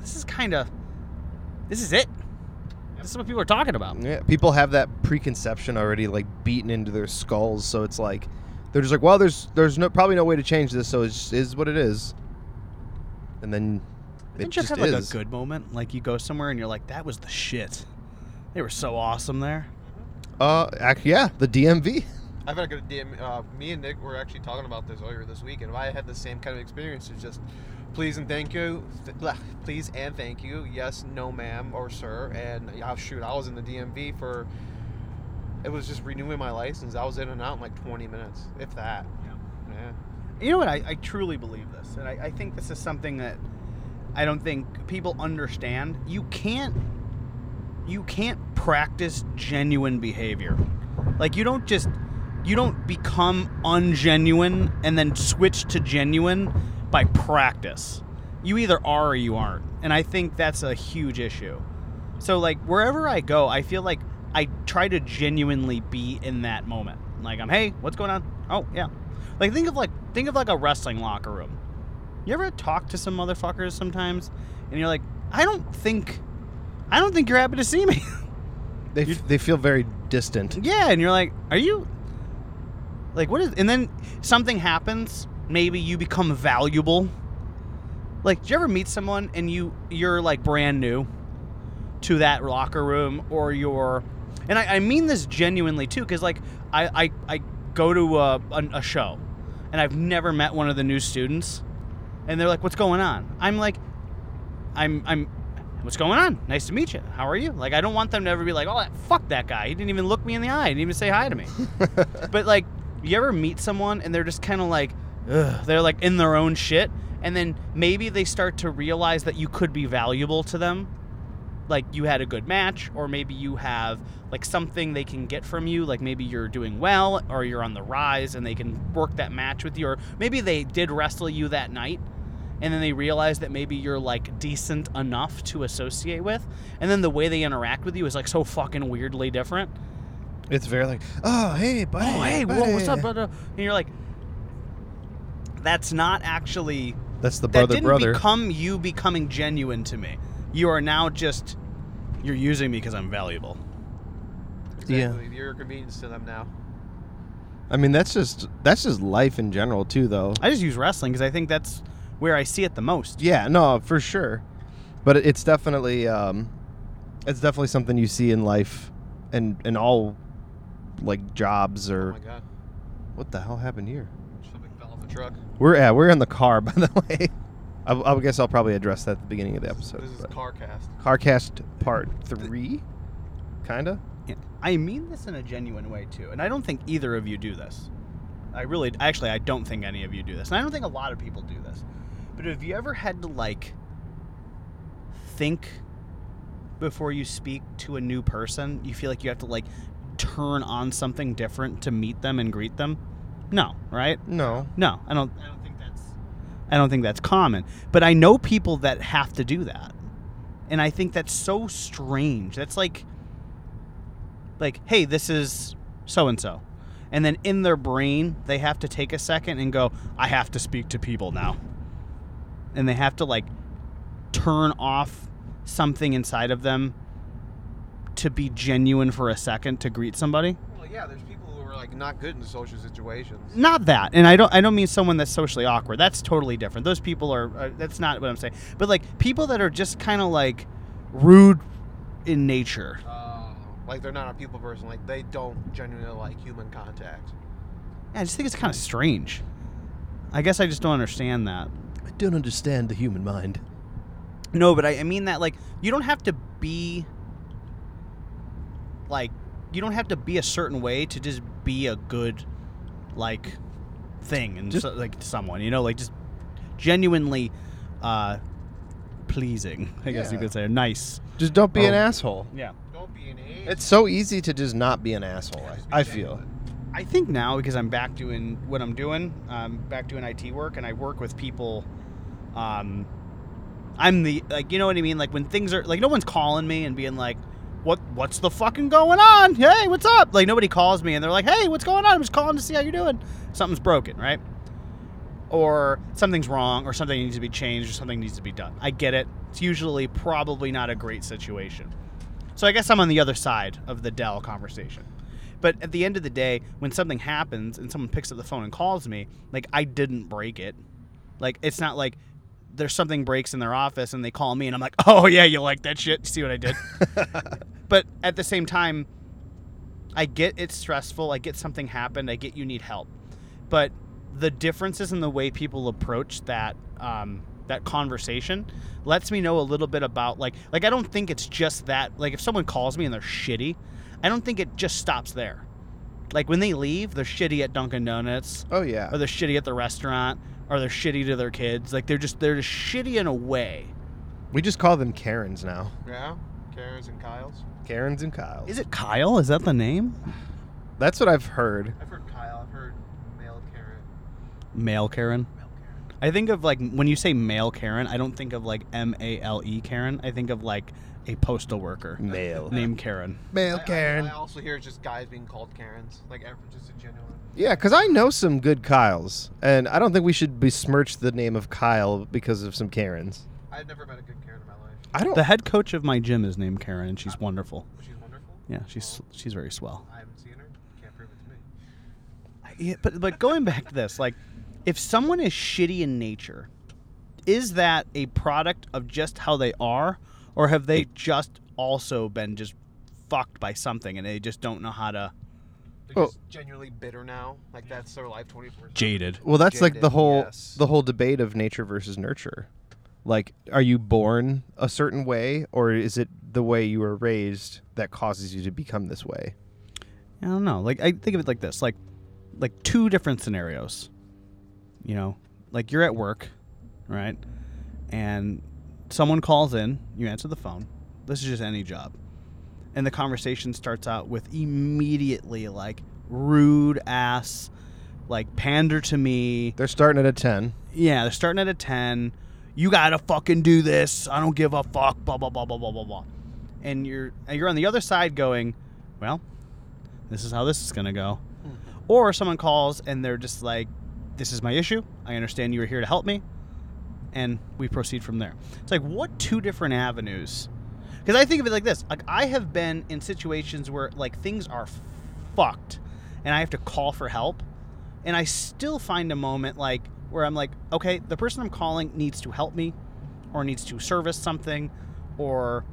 [SPEAKER 2] this is kind of this is it. This is what people are talking about.
[SPEAKER 1] Yeah, people have that preconception already like beaten into their skulls, so it's like they're just like, well, there's there's no probably no way to change this, so it is just is what it is. And then it
[SPEAKER 2] Didn't you
[SPEAKER 1] just
[SPEAKER 2] have like
[SPEAKER 1] is.
[SPEAKER 2] a good moment? Like you go somewhere and you're like, that was the shit. They were so awesome there.
[SPEAKER 1] Uh, ac- yeah, the DMV.
[SPEAKER 3] I've had a good DM. Uh, me and Nick were actually talking about this earlier this week, and I had the same kind of experience. It's just, please and thank you, th- blah, please and thank you. Yes, no, ma'am, or sir. And oh, shoot, I was in the DMV for. It was just renewing my license. I was in and out in like 20 minutes, if that. Yeah.
[SPEAKER 2] You know what? I, I truly believe this, and I, I think this is something that I don't think people understand. You can't you can't practice genuine behavior. Like you don't just you don't become ungenuine and then switch to genuine by practice. You either are or you aren't. And I think that's a huge issue. So like wherever I go, I feel like I try to genuinely be in that moment. Like I'm, hey, what's going on? Oh yeah. Like think of like think of like a wrestling locker room. You ever talk to some motherfuckers sometimes, and you're like, I don't think, I don't think you're happy to see me.
[SPEAKER 1] They, f- they feel very distant.
[SPEAKER 2] yeah, and you're like, are you? Like what is? And then something happens. Maybe you become valuable. Like, did you ever meet someone and you you're like brand new to that locker room, or you're, and I, I mean this genuinely too, because like I, I I go to a, a, a show, and I've never met one of the new students, and they're like, "What's going on?" I'm like, "I'm I'm." What's going on? Nice to meet you. How are you? Like, I don't want them to ever be like, "Oh, that, fuck that guy. He didn't even look me in the eye. He didn't even say hi to me." but like, you ever meet someone and they're just kind of like, Ugh, they're like in their own shit, and then maybe they start to realize that you could be valuable to them, like you had a good match, or maybe you have like something they can get from you, like maybe you're doing well or you're on the rise and they can work that match with you, or maybe they did wrestle you that night. And then they realize that maybe you're like decent enough to associate with, and then the way they interact with you is like so fucking weirdly different.
[SPEAKER 1] It's very like, oh hey, buddy.
[SPEAKER 2] oh hey, whoa, what's up,
[SPEAKER 1] buddy."
[SPEAKER 2] brother? And you're like, that's not actually
[SPEAKER 1] That's the
[SPEAKER 2] that
[SPEAKER 1] brother
[SPEAKER 2] didn't
[SPEAKER 1] brother.
[SPEAKER 2] become you becoming genuine to me. You are now just you're using me because I'm valuable.
[SPEAKER 1] Yeah.
[SPEAKER 3] You're a convenience to them now.
[SPEAKER 1] I mean, that's just that's just life in general too, though.
[SPEAKER 2] I just use wrestling because I think that's where I see it the most.
[SPEAKER 1] Yeah, no, for sure. But it's definitely um, it's definitely something you see in life, and and all like jobs
[SPEAKER 3] Oh
[SPEAKER 1] or
[SPEAKER 3] my god.
[SPEAKER 1] what the hell happened here?
[SPEAKER 3] Something fell off the truck.
[SPEAKER 1] We're yeah, we're in the car by the way. I, I guess I'll probably address that at the beginning of the episode.
[SPEAKER 3] This is
[SPEAKER 1] but-
[SPEAKER 3] CarCast.
[SPEAKER 1] Carcast Part Three, kinda.
[SPEAKER 2] Yeah. I mean this in a genuine way too, and I don't think either of you do this. I really, actually, I don't think any of you do this, and I don't think a lot of people do this. But have you ever had to like think before you speak to a new person? You feel like you have to like turn on something different to meet them and greet them? No, right?
[SPEAKER 1] No.
[SPEAKER 2] No, I don't. I don't think that's. I don't think that's common. But I know people that have to do that, and I think that's so strange. That's like, like, hey, this is so and so, and then in their brain they have to take a second and go, I have to speak to people now, and they have to like turn off something inside of them to be genuine for a second to greet somebody.
[SPEAKER 3] Well, yeah, there's like not good in social situations.
[SPEAKER 2] not that and i don't i don't mean someone that's socially awkward that's totally different those people are uh, that's not what i'm saying but like people that are just kind of like rude in nature
[SPEAKER 3] Uh, like they're not a people person. Like they don't genuinely like human contact.
[SPEAKER 2] yeah, i just think it's kind of strange i guess i just don't understand that
[SPEAKER 1] I don't understand the human mind.
[SPEAKER 2] no but i, I mean that like you don't have to be like you don't have to be a certain way to just be a good like thing and
[SPEAKER 1] Just-
[SPEAKER 2] so, like to someone you know like just genuinely uh pleasing. I guess you could say, nice.
[SPEAKER 1] Just don't be an
[SPEAKER 2] Oh.
[SPEAKER 1] asshole.
[SPEAKER 2] Yeah.
[SPEAKER 3] Don't be an idiot.
[SPEAKER 1] It's so easy to just not be an asshole. I, I feel.
[SPEAKER 2] I think now because I'm back doing what I'm doing, i'm back doing IT work, and I work with people. Um, I'm the like, you know what I mean? Like when things are like, no one's calling me and being like, "What? What's the fucking going on? Hey, what's up?" Like nobody calls me and they're like, "Hey, what's going on? I'm just calling to see how you're doing." Something's broken, right? Or something's wrong, or something needs to be changed, or something needs to be done. I get it. It's usually probably not a great situation. So I guess I'm on the other side of the Dell conversation. But at the end of the day, when something happens and someone picks up the phone and calls me, like I didn't break it. Like it's not like there's something breaks in their office and they call me and I'm like, "Oh yeah, you like that shit? See what I did?" but at the same time, I get it's stressful. I get something happened. I get you need help. But the differences in the way people approach that um, that conversation lets me know a little bit about like like I don't think it's just that like if someone calls me and they're shitty, I don't think it just stops there. Like when they leave, they're shitty at Dunkin' Donuts,
[SPEAKER 1] Oh yeah.
[SPEAKER 2] or they're shitty at the restaurant, or they're shitty to their kids. Like they're just they're just shitty in a way.
[SPEAKER 1] We just call them Karens now.
[SPEAKER 3] yeah. Karens and Kyles.
[SPEAKER 1] Karens and Kyles.
[SPEAKER 2] Is it Kyle? Is that the name?
[SPEAKER 1] That's what I've heard.
[SPEAKER 3] I've heard Kyle. I've heard male Karen.
[SPEAKER 2] Male Karen.
[SPEAKER 3] Male Karen.
[SPEAKER 2] I think of like when you say male Karen, I don't think of like M A L E Karen. I think of like a postal worker
[SPEAKER 1] Male.
[SPEAKER 2] named Karen.
[SPEAKER 1] Male
[SPEAKER 3] I- I-
[SPEAKER 1] Karen.
[SPEAKER 3] I, also hear just guys being called Karens. Like ever, just a genuine.
[SPEAKER 1] Yeah, because I know some good Kyles, and I don't think we should besmirch the name of Kyle because of some Karens.
[SPEAKER 3] I've never met a good Karen in my life.
[SPEAKER 1] I don't.
[SPEAKER 2] The head coach of my gym is named Karen, and she's wonderful.
[SPEAKER 3] She's wonderful.
[SPEAKER 2] Yeah, she's she's very swell.
[SPEAKER 3] I haven't seen her. Can't prove it to me.
[SPEAKER 2] Yeah, but but going back to this, like, if someone is shitty in nature, is that a product of just how they are, or have they just also been just fucked by something and they just don't know how to
[SPEAKER 3] They're
[SPEAKER 1] Oh.
[SPEAKER 3] just genuinely bitter now. Like that's their life 24
[SPEAKER 2] jaded?
[SPEAKER 1] well, that's like the whole
[SPEAKER 3] yes.
[SPEAKER 1] the whole debate of nature versus nurture. Like, are you born a certain way, or is it the way you were raised that causes you to become this way?
[SPEAKER 2] I don't know. Like I think of it like this, like like two different scenarios. You know, like you're at work, right? And someone calls in, you answer the phone. This is just any job. And the conversation starts out with immediately like rude ass like pander to me.
[SPEAKER 1] They're starting at a ten.
[SPEAKER 2] Yeah, they're starting at a 10. You got to fucking do this. I don't give a fuck blah blah blah blah blah blah blah. And you're and you're on the other side going, "Well, this is how this is going to go." Mm-hmm. Or someone calls and they're just like, "This is my issue. I understand you are here to help me." And we proceed from there. It's like what two different avenues? Because I think of it like this: like I have been in situations where like things are fucked, and I have to call for help, and I still find a moment like where I'm like, okay, the person I'm calling needs to help me, or needs to service something, or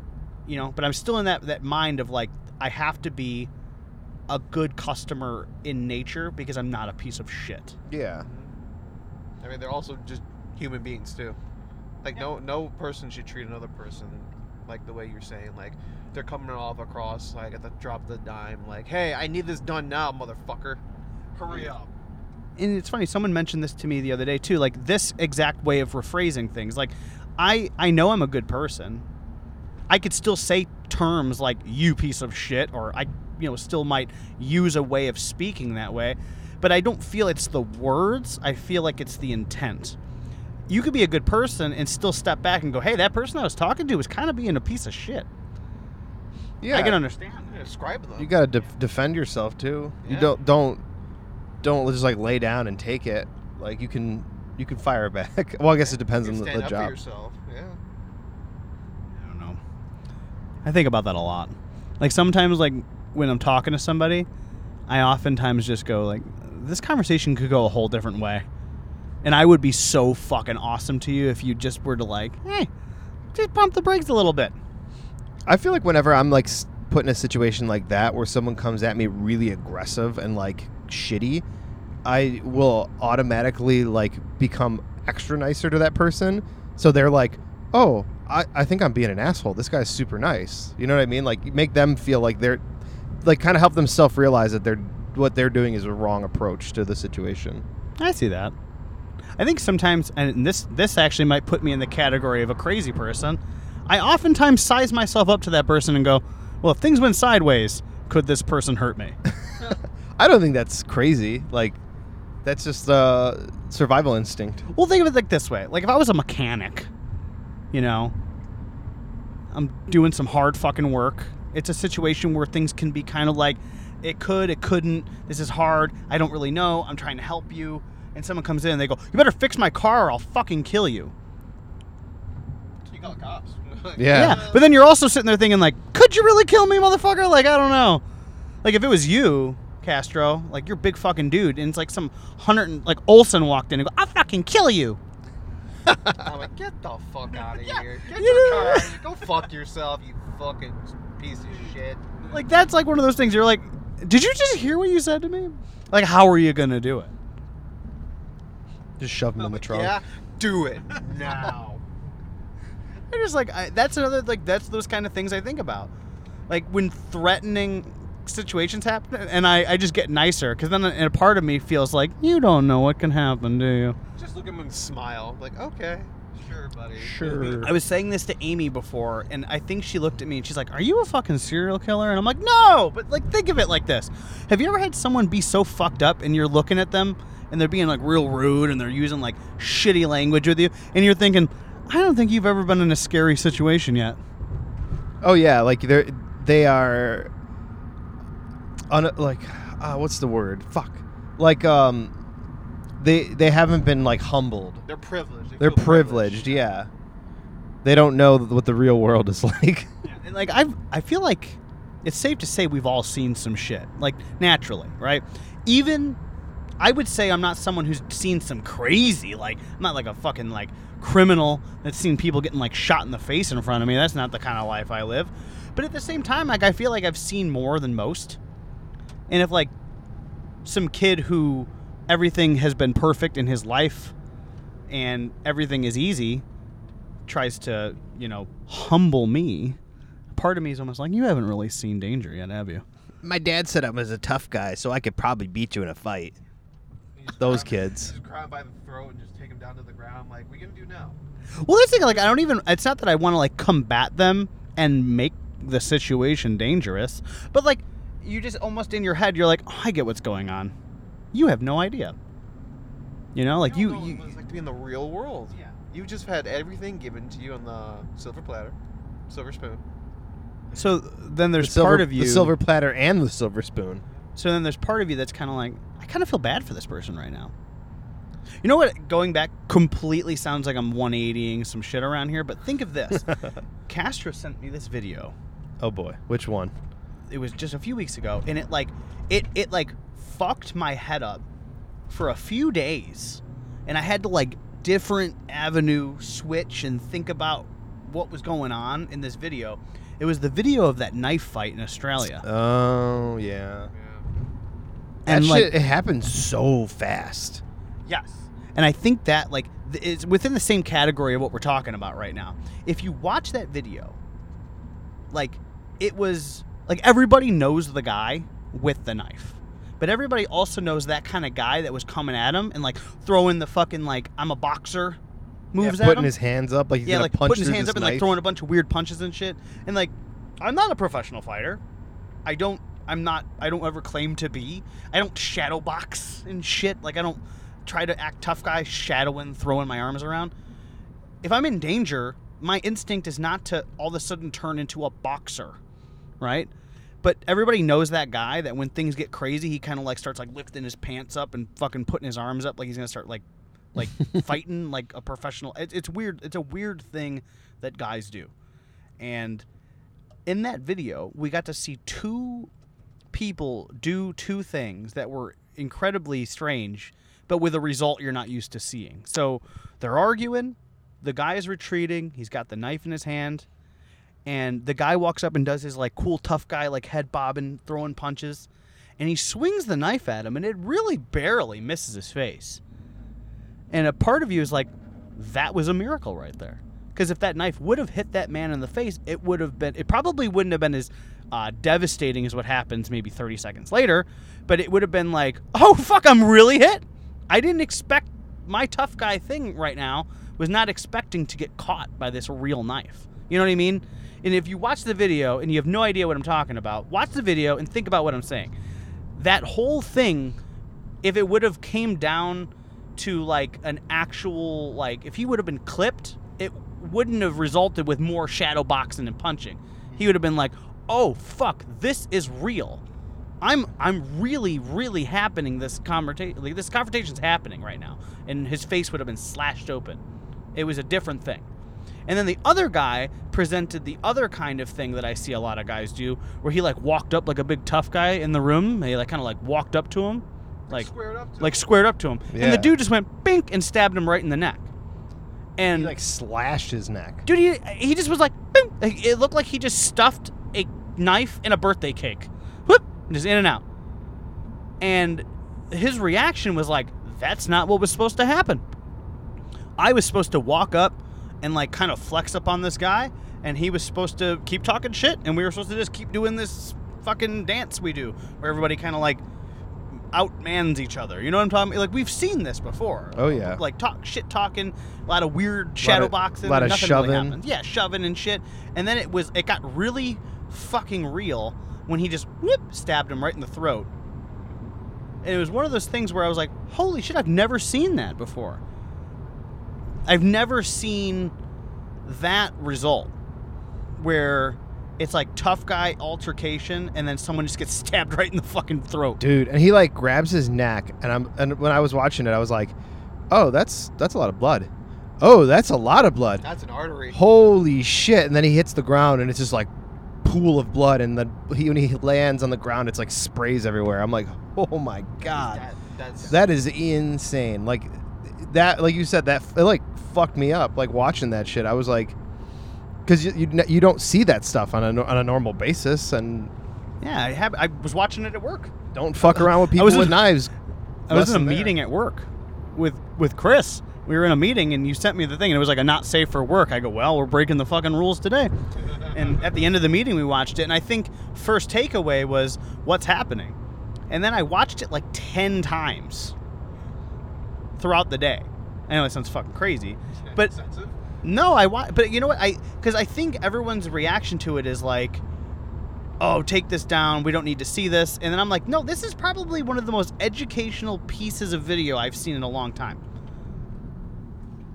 [SPEAKER 2] you know, but I'm still in that that mind of like I have to be a good customer in nature because I'm not a piece of shit.
[SPEAKER 1] Yeah.
[SPEAKER 3] I mean, they're also just human beings too. Like no no person should treat another person like the way you're saying. Like they're coming off across like at the drop of the dime. Like, hey, I need this done now, motherfucker. Hurry up.
[SPEAKER 2] and it's funny someone mentioned this to me the other day too like this exact way of rephrasing things like i i know i'm a good person i could still say terms like you piece of shit or i you know still might use a way of speaking that way but i don't feel it's the words i feel like it's the intent you could be a good person and still step back and go hey that person i was talking to was kind of being a piece of shit
[SPEAKER 1] Yeah.
[SPEAKER 2] i can understand
[SPEAKER 3] Yeah, describe them.
[SPEAKER 1] You gotta def- defend yourself too. You don't don't don't just like lay down and take it. Like you can you can fire back. well, I guess it depends
[SPEAKER 3] You
[SPEAKER 1] on the,
[SPEAKER 3] stand
[SPEAKER 1] the
[SPEAKER 3] up for
[SPEAKER 1] job.
[SPEAKER 3] yourself. Yeah.
[SPEAKER 2] I don't know. I think about that a lot. Like sometimes, like when I'm talking to somebody, I oftentimes just go like, "This conversation could go a whole different way," and I would be so fucking awesome to you if you just were to like, "Hey, just pump the brakes a little bit."
[SPEAKER 1] I feel like whenever I'm like put in a situation like that where someone comes at me really aggressive and like shitty, I will automatically like become extra nicer to that person. So they're like, "Oh, I, I think I'm being an asshole. This guy's super nice." You know what I mean? Like make them feel like they're like kind of help them self realize that they're what they're doing is a wrong approach to the situation.
[SPEAKER 2] I see that. I think sometimes, and this this actually might put me in the category of a crazy person. I oftentimes size myself up to that person and go, "Well, if things went sideways, could this person hurt me?"
[SPEAKER 1] I don't think that's crazy. Like, that's just uh, survival instinct.
[SPEAKER 2] Well, think of it like this way: like if I was a mechanic, you know, I'm doing some hard fucking work. It's a situation where things can be kind of like, it could, it couldn't. This is hard. I don't really know. I'm trying to help you. And someone comes in and they go, "You better fix my car, or I'll fucking kill you."
[SPEAKER 3] You call cops.
[SPEAKER 1] Yeah.
[SPEAKER 2] Yeah, but then you're also sitting there thinking like, could you really kill me, motherfucker? Like I don't know. Like if it was you, Castro, like you're a big fucking dude, and it's like some hundred and like Olson walked in and go, I'll fucking kill you.
[SPEAKER 3] I'm like, get the fuck out of here. Get
[SPEAKER 2] You
[SPEAKER 3] your
[SPEAKER 2] know-
[SPEAKER 3] car. out of here. Go fuck yourself, you fucking piece of shit.
[SPEAKER 2] Like that's like one of those things. You're like, did you just hear what you said to me? Like how are you gonna do it?
[SPEAKER 1] Just shove him in the trunk.
[SPEAKER 3] Yeah, do it now.
[SPEAKER 2] I just like I, that's another like that's those kind of things I think about. Like when threatening situations happen, and I, I just get nicer because then a, a part of me feels like you don't know what can happen, do you?
[SPEAKER 3] Just look at him and smile. Like, okay, sure, buddy.
[SPEAKER 1] Sure.
[SPEAKER 2] I was saying this to Amy before, and I think she looked at me and she's like, "Are you a fucking serial killer?" And I'm like, "No," but like think of it like this: Have you ever had someone be so fucked up, and you're looking at them, and they're being like real rude, and they're using like shitty language with you, and you're thinking, "I don't think you've ever been in a scary situation yet."
[SPEAKER 1] Oh yeah, like they're they are un, like uh, what's the word? Fuck. Like um they they haven't been like humbled.
[SPEAKER 3] They're privileged. They
[SPEAKER 1] They're
[SPEAKER 3] feel
[SPEAKER 1] privileged, yeah. They don't know what the real world is like.
[SPEAKER 2] And like I, I feel like it's safe to say we've all seen some shit, like naturally, right? Even I would say I'm not someone who's seen some crazy, like I'm not like a fucking like criminal that's seen people getting like shot in the face in front of me. That's not the kind of life I live. But at the same time, like I feel like I've seen more than most. And if like some kid who everything has been perfect in his life and everything is easy tries to, you know, humble me, part of me is almost like, you haven't really seen danger yet, have you?
[SPEAKER 1] My dad said I was a tough guy, so I could probably beat you in a fight.
[SPEAKER 3] You just
[SPEAKER 1] Those kids.
[SPEAKER 3] Just grab him by the throat and just take him down to the ground. Like, we gonna do now?
[SPEAKER 2] Well, that's the thing. Like, I don't even. It's not that I want to like combat them and make the situation dangerous, but like, you just almost in your head, you're like, oh, I get what's going on. You have no idea. You know, like you.
[SPEAKER 3] don't know
[SPEAKER 2] you
[SPEAKER 3] what it's like to be in the real world.
[SPEAKER 2] Yeah.
[SPEAKER 3] You've just had everything given to you on the silver platter, silver spoon.
[SPEAKER 2] so then there's
[SPEAKER 1] the silver,
[SPEAKER 2] part of you.
[SPEAKER 1] the silver platter and the silver spoon.
[SPEAKER 2] So then there's part of you that's kind of like, I kind of feel bad for this person right now. You know what? Going back completely sounds like I'm 180ing some shit around here, but think of this. Castro sent me this video.
[SPEAKER 1] Oh boy, which one?
[SPEAKER 2] It was just a few weeks ago, and it like, it it like fucked my head up for a few days, and I had to like different avenue switch and think about what was going on in this video. It was the video of that knife fight in Australia,
[SPEAKER 1] Oh yeah.
[SPEAKER 3] Yeah.
[SPEAKER 1] That
[SPEAKER 2] and like
[SPEAKER 1] shit, it happens so fast.
[SPEAKER 2] Yes. And I think that like th- it's within the same category of what we're talking about right now. If you watch that video, like it was like everybody knows the guy with the knife. But everybody also knows that kind of guy that was coming at him and like throwing the fucking like I'm a boxer moves
[SPEAKER 1] yeah,
[SPEAKER 2] at
[SPEAKER 1] putting
[SPEAKER 2] him.
[SPEAKER 1] his hands up like he's
[SPEAKER 2] yeah,
[SPEAKER 1] gonna
[SPEAKER 2] like
[SPEAKER 1] punch
[SPEAKER 2] putting his hands
[SPEAKER 1] this
[SPEAKER 2] up and like throwing a bunch of weird punches and shit. And like I'm not a professional fighter. I don't I'm not I don't ever claim to be. I don't shadow box and shit. Like I don't try to act tough guy shadowing, throwing my arms around. If I'm in danger, my instinct is not to all of a sudden turn into a boxer, right? But everybody knows that guy that when things get crazy, he kind of like starts like lifting his pants up and fucking putting his arms up like he's gonna start like like fighting like a professional. It, it's weird. It's a weird thing that guys do. And in that video, we got to see two people do two things that were incredibly strange, but with a result you're not used to seeing. So they're arguing. The guy is retreating. He's got the knife in his hand. And the guy walks up and does his like cool tough guy like head bobbing, throwing punches. And he swings the knife at him and it really barely misses his face. And a part of you is like, that was a miracle right there. Because if that knife would have hit that man in the face, it would have been, it probably wouldn't have been as uh, devastating is what happens maybe 30 seconds later, but it would have been like, oh, fuck, I'm really hit. I didn't expect my tough guy thing right now was not expecting to get caught by this real knife. You know what I mean? And if you watch the video and you have no idea what I'm talking about, watch the video and think about what I'm saying. That whole thing, if it would have came down to like an actual like if he would have been clipped, it wouldn't have resulted with more shadow boxing and punching. He would have been like, "Oh fuck, this is real." I'm I'm really really happening this conversation like this confrontation's happening right now and his face would have been slashed open. It was a different thing. And then the other guy presented the other kind of thing that I see a lot of guys do where he like walked up like a big tough guy in the room. He like kind of like walked up to him like
[SPEAKER 3] squared up. To
[SPEAKER 2] like squared up to him. And the dude just went bink and stabbed him right in the neck. And
[SPEAKER 1] He like slashed his neck.
[SPEAKER 2] dude, he, he just was like, bing. It looked like he just stuffed a knife in a birthday cake, whoop, just in and out. And his reaction was like, "That's not what was supposed to happen." I was supposed to walk up and like kind of flex up on this guy, and he was supposed to keep talking shit, and we were supposed to just keep doing this fucking dance we do, where everybody kind of like outmans each other. You know what I'm talking? Like we've seen this before.
[SPEAKER 1] Oh, yeah.
[SPEAKER 2] Like talk shit talking, a lot of weird shadow
[SPEAKER 1] of-
[SPEAKER 2] boxing,
[SPEAKER 1] lot
[SPEAKER 2] and
[SPEAKER 1] of
[SPEAKER 2] nothing really
[SPEAKER 1] shoving.
[SPEAKER 2] Yeah, shoving and shit. And then it was it got really fucking real when he just whoop stabbed him right in the throat. And it was one of those things where I was like, "Holy shit, I've never seen that before." I've never seen that result where it's like tough guy altercation and then someone just gets stabbed right in the fucking throat.
[SPEAKER 1] Dude, and he like grabs his neck and I'm and when I was watching it I was like, "Oh, that's that's a lot of blood." Oh, that's a lot of blood.
[SPEAKER 3] That's an artery.
[SPEAKER 1] Holy shit. And then he hits the ground and it's just like pool of blood and then he when he lands on the ground it's like sprays everywhere. I'm like, "Oh my god."
[SPEAKER 3] That, that's
[SPEAKER 1] That is insane. Like that, like you said, that it like fucked me up. Like watching that shit, I was like, because you, you you don't see that stuff on a on a normal basis, and
[SPEAKER 2] Yeah, I have I was watching it at work.
[SPEAKER 1] don't fuck around with people with knives.
[SPEAKER 2] I was in a
[SPEAKER 1] there.
[SPEAKER 2] meeting at work with with Chris. We were in a meeting and you sent me the thing and it was like a not safe for work. I go, "Well, we're breaking the fucking rules today." and at the end of the meeting we watched it and I think first takeaway was what's happening. And then I watched it like 10 times throughout the day. I know it sounds fucking crazy, but no, I wa- but you know what? I because I think everyone's reaction to it is like, "Oh, take this down. We don't need to see this." And then I'm like, "No, this is probably one of the most educational pieces of video I've seen in a long time."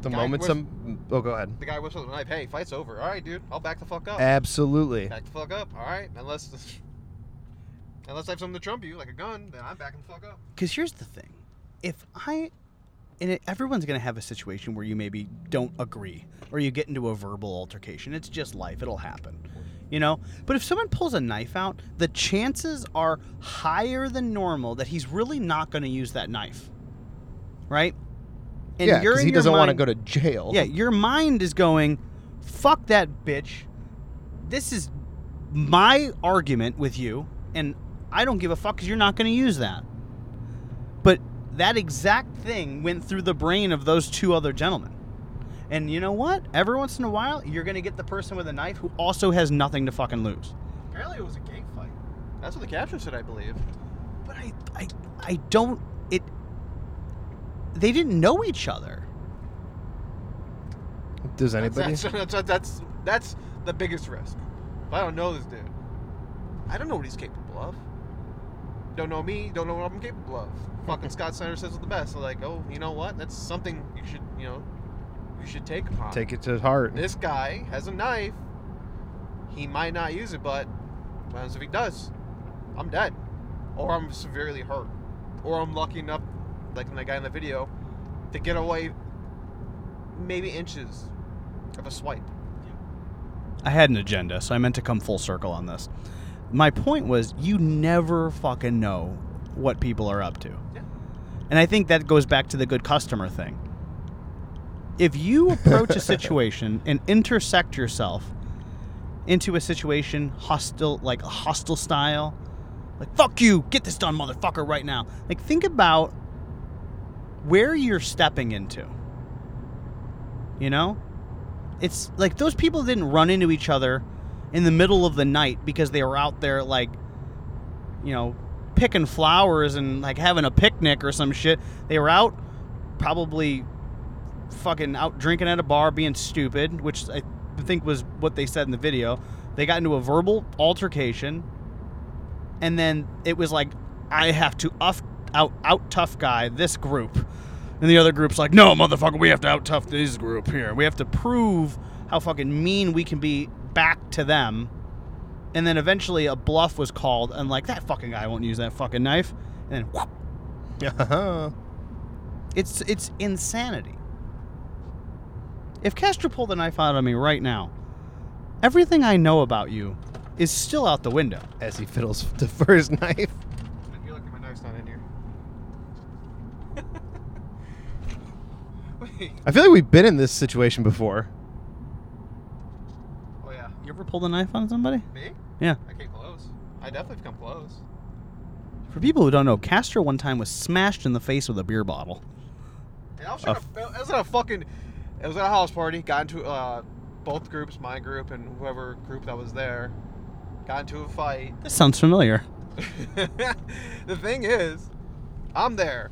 [SPEAKER 1] The
[SPEAKER 3] Guy
[SPEAKER 1] moment some, oh, go ahead.
[SPEAKER 3] The guy whistles the knife. Hey, fight's over. All right, dude. I'll back the fuck up.
[SPEAKER 1] Absolutely.
[SPEAKER 3] Back the fuck up. All right. Unless unless I have something to trump you, like a gun, then I'm backing the fuck up.
[SPEAKER 2] Because here's the thing: if I, and it, everyone's gonna have a situation where you maybe don't agree or you get into a verbal altercation. It's just life; it'll happen, you know. But if someone pulls a knife out, the chances are higher than normal that he's really not gonna use that knife, right? And
[SPEAKER 1] yeah,
[SPEAKER 2] you're
[SPEAKER 1] because
[SPEAKER 2] in
[SPEAKER 1] he
[SPEAKER 2] your
[SPEAKER 1] doesn't want to go to jail.
[SPEAKER 2] yeah, your mind is going, fuck that bitch. This is my argument with you, and I don't give a fuck because you're not going to use that. But that exact thing went through the brain of those two other gentlemen. And you know what? Every once in a while, you're going to get the person with a knife who also has nothing to fucking lose.
[SPEAKER 3] Apparently, it was a gang fight. That's what the caption said, I believe.
[SPEAKER 2] But I, I, I don't. It. They didn't know each other.
[SPEAKER 1] Does anybody?
[SPEAKER 3] That's, that's, that's, that's, that's the biggest risk. If I don't know this dude, I don't know what he's capable of. Don't know me, don't know what I'm capable of. Fucking Scott Snyder says it the best. like, oh, you know what? That's something you should, you know, you should take upon.
[SPEAKER 1] Take it to heart.
[SPEAKER 3] This guy has a knife. He might not use it, but what happens if he does? I'm dead. Or I'm severely hurt. Or I'm lucky enough, like the guy in the video, to get away maybe inches of a swipe.
[SPEAKER 2] I had an agenda, so I meant to come full circle on this. My point was, you never fucking know what people are up to.
[SPEAKER 3] Yeah.
[SPEAKER 2] And I think that goes back to the good customer thing. If you approach a situation and intersect yourself into a situation hostile, like a hostile style, like, fuck you, get this done, motherfucker, right now. Like, think about where you're stepping into. You know? It's like those people didn't run into each other in the middle of the night because they were out there like you know picking flowers and like having a picnic or some shit. They were out probably fucking out drinking at a bar, being stupid, which I think was what they said in the video. They got into a verbal altercation, and then it was like, I have to out out tough guy this group, and the other group's like, no, motherfucker, we have to out tough this group here. We have to prove how fucking mean we can be back to them. And then eventually a bluff was called, and like that fucking guy won't use that fucking knife, and then whoop,
[SPEAKER 1] Uh-huh.
[SPEAKER 2] it's it's insanity. If Castro pulled the knife out on me right now, everything I know about you is still out the window.
[SPEAKER 1] As he fiddles the first knife.
[SPEAKER 3] I feel like my knife's not in here.
[SPEAKER 1] I feel like we've been in this situation before.
[SPEAKER 3] Oh yeah.
[SPEAKER 2] You ever pulled a knife on somebody?
[SPEAKER 3] Me?
[SPEAKER 2] Yeah.
[SPEAKER 3] I came close. I definitely come close.
[SPEAKER 2] For people who don't know, Castro one time was smashed in the face with a beer bottle.
[SPEAKER 3] And I was trying to. It was at a fucking. It was at a house party. Got into uh, both groups, my group and whoever group that was there. Got into a fight.
[SPEAKER 2] This sounds familiar.
[SPEAKER 3] the thing is, I'm there,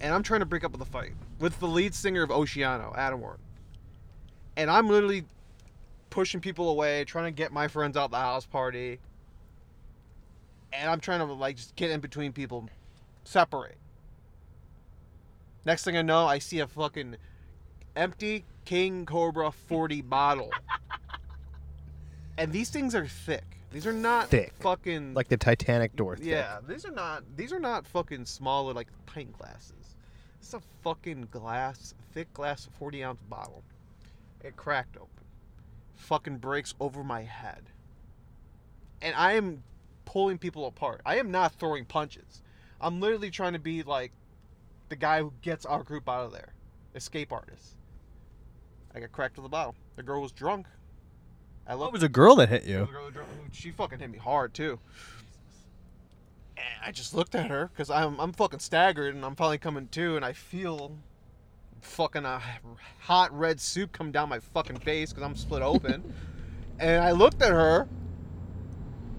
[SPEAKER 3] and I'm trying to break up with the fight with the lead singer of Oceano, Adam Warren. And I'm literally pushing people away, trying to get my friends out the house party. And I'm trying to like just get in between people, separate. Next thing I know, I see a fucking empty King Cobra 40 bottle. And these things are thick. These are not
[SPEAKER 1] Thick.
[SPEAKER 3] fucking
[SPEAKER 1] Like the Titanic door. thick.
[SPEAKER 3] yeah, these are not these are not fucking smaller like pint glasses. It's a fucking glass, thick glass, forty ounce bottle. It cracked open. Fucking breaks over my head. And I am pulling people apart. I am not throwing punches. I'm literally trying to be like the guy who gets our group out of there. Escape artist. I got cracked with a bottle. The girl was drunk. I looked
[SPEAKER 2] was a girl that hit
[SPEAKER 3] the
[SPEAKER 2] you?
[SPEAKER 3] girl who drove- She fucking hit me hard too. And I just looked at her because I'm I'm fucking staggered and I'm finally coming to and I feel fucking a hot red soup come down my fucking face because I'm split open. and I looked at her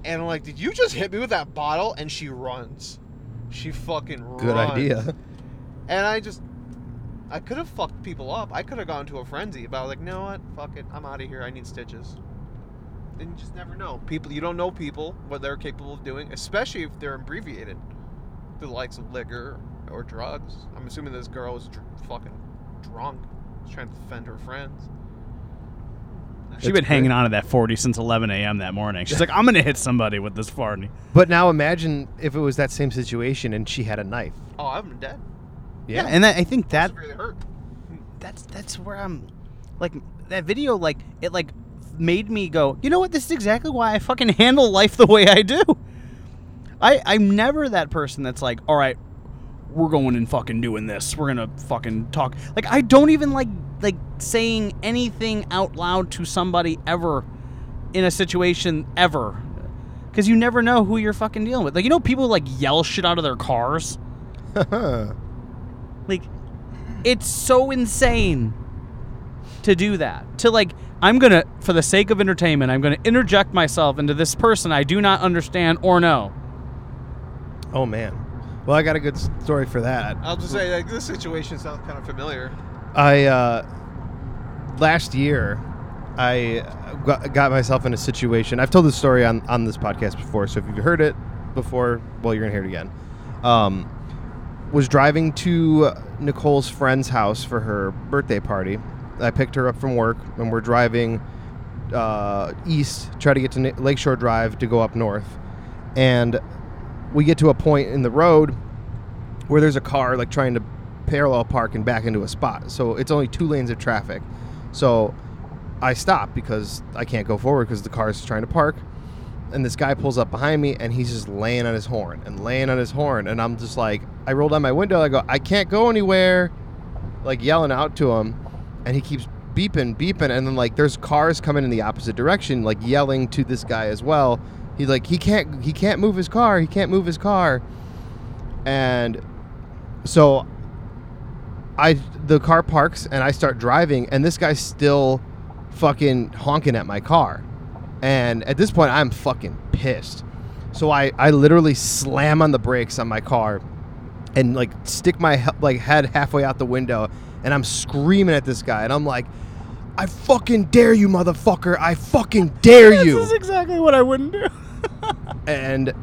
[SPEAKER 3] and I'm like, "Did you just hit me with that bottle?" And she runs. She fucking runs.
[SPEAKER 1] Good idea.
[SPEAKER 3] And I just, I could have fucked people up. I could have gone to a frenzy, but I was like, you know what? Fuck it. I'm out of here. I need stitches. And you just never know. People, you don't know people, what they're capable of doing, especially if they're abbreviated. The likes of liquor or drugs. I'm assuming this girl was dr- fucking drunk. Was trying to defend her friends.
[SPEAKER 2] She'd been hanging on to that 40 since 11 a.m. that morning. She's like, I'm going to hit somebody with this 40.
[SPEAKER 1] But now imagine if it was that same situation and she had a knife.
[SPEAKER 3] Oh, I'm dead.
[SPEAKER 2] Yeah, and that, I think that
[SPEAKER 3] Severely hurt.
[SPEAKER 2] that's that's where I'm like that video like it like made me go you know what? This is exactly why I fucking handle life the way I do. I I'm never that person that's like all right we're going and fucking doing this. We're gonna fucking talk. Like I don't even like like saying anything out loud to somebody ever in a situation ever. Because you never know who you're fucking dealing with. Like you know people like yell shit out of their cars? Like, it's so insane to do that. To like, I'm gonna, for the sake of entertainment, I'm gonna interject myself into this person I do not understand or know.
[SPEAKER 1] oh man. Well, I got a good story for that.
[SPEAKER 3] I'll just say, like, this situation sounds kind of familiar.
[SPEAKER 1] I uh, last year I uh, got, got myself in a situation. I've told this story on on this podcast before, so if you've heard it before, well, you're gonna hear it again. Um, was driving to Nicole's friend's house for her birthday party. I picked her up from work, and we're driving uh, east, try to get to Lakeshore Drive to go up north, and we get to a point in the road where there's a car like trying to parallel park and back into a spot. So it's only two lanes of traffic. So I stop because I can't go forward because the car is trying to park. And this guy pulls up behind me and he's just laying on his horn and laying on his horn. And I'm just like, I roll down my window. I go, I can't go anywhere. Like yelling out to him. And he keeps beeping, beeping. And then like there's cars coming in the opposite direction, like yelling to this guy as well. He's like, he can't, he can't move his car. He can't move his car. And so I the car parks and I start driving and this guy's still fucking honking at my car. And at this point I'm fucking pissed. So I I literally slam on the brakes on my car and like stick my like head halfway out the window, and I'm screaming at this guy, and I'm like, "I fucking dare you, motherfucker! I fucking dare you!"
[SPEAKER 2] This is exactly what I wouldn't do.
[SPEAKER 1] and uh,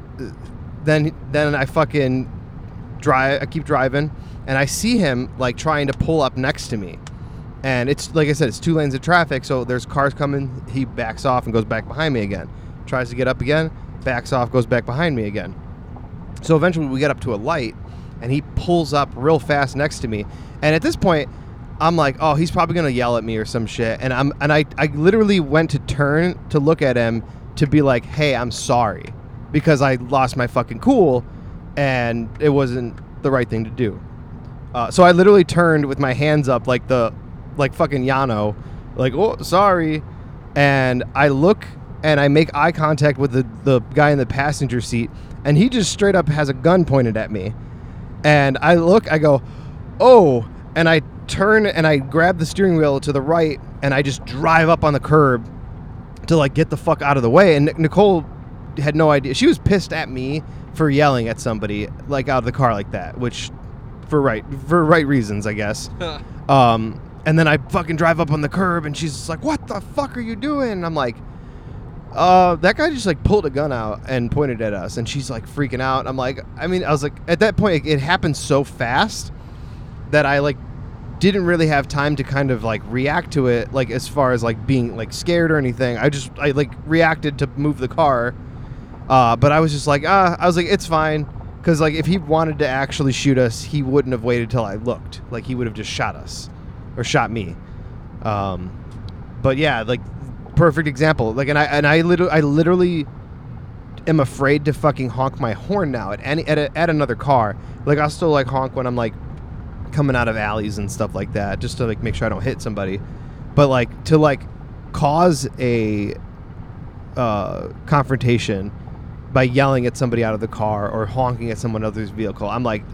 [SPEAKER 1] then then I fucking drive. I keep driving, and I see him like trying to pull up next to me, and it's like I said, it's two lanes of traffic, so there's cars coming. He backs off and goes back behind me again. Tries to get up again, backs off, goes back behind me again. So eventually we get up to a light, and he pulls up real fast next to me, and at this point. I'm like, oh, he's probably gonna yell at me or some shit, and I'm and I, I literally went to turn to look at him to be like, hey, I'm sorry, because I lost my fucking cool, and it wasn't the right thing to do. Uh, so I literally turned with my hands up like the, like fucking Yano, like oh sorry, and I look and I make eye contact with the the guy in the passenger seat, and he just straight up has a gun pointed at me, and I look, I go, oh, and I turn and I grab the steering wheel to the right, and I just drive up on the curb to like get the fuck out of the way. And Nicole had no idea. She was pissed at me for yelling at somebody like out of the car like that, which for right for right reasons, I guess. Um, and then I fucking drive up on the curb, and she's just like, "What the fuck are you doing?" And I'm like, "Uh, that guy just like pulled a gun out and pointed at us," and she's like freaking out. I'm like, I mean, I was like, at that point, it happened so fast that I like didn't really have time to kind of like react to it, like as far as like being like scared or anything. I just I like reacted to move the car, uh, but I was just like, ah, I was like, it's fine. Because like if he wanted to actually shoot us, he wouldn't have waited till I looked. Like he would have just shot us, or shot me. Um, but yeah, like perfect example. Like and I and I literally I literally am afraid to fucking honk my horn now at any at, a, at another car. Like I'll still like honk when I'm like coming out of alleys and stuff like that, just to like make sure I don't hit somebody. But like to like cause a uh, confrontation by yelling at somebody out of the car or honking at someone else's vehicle. I'm like,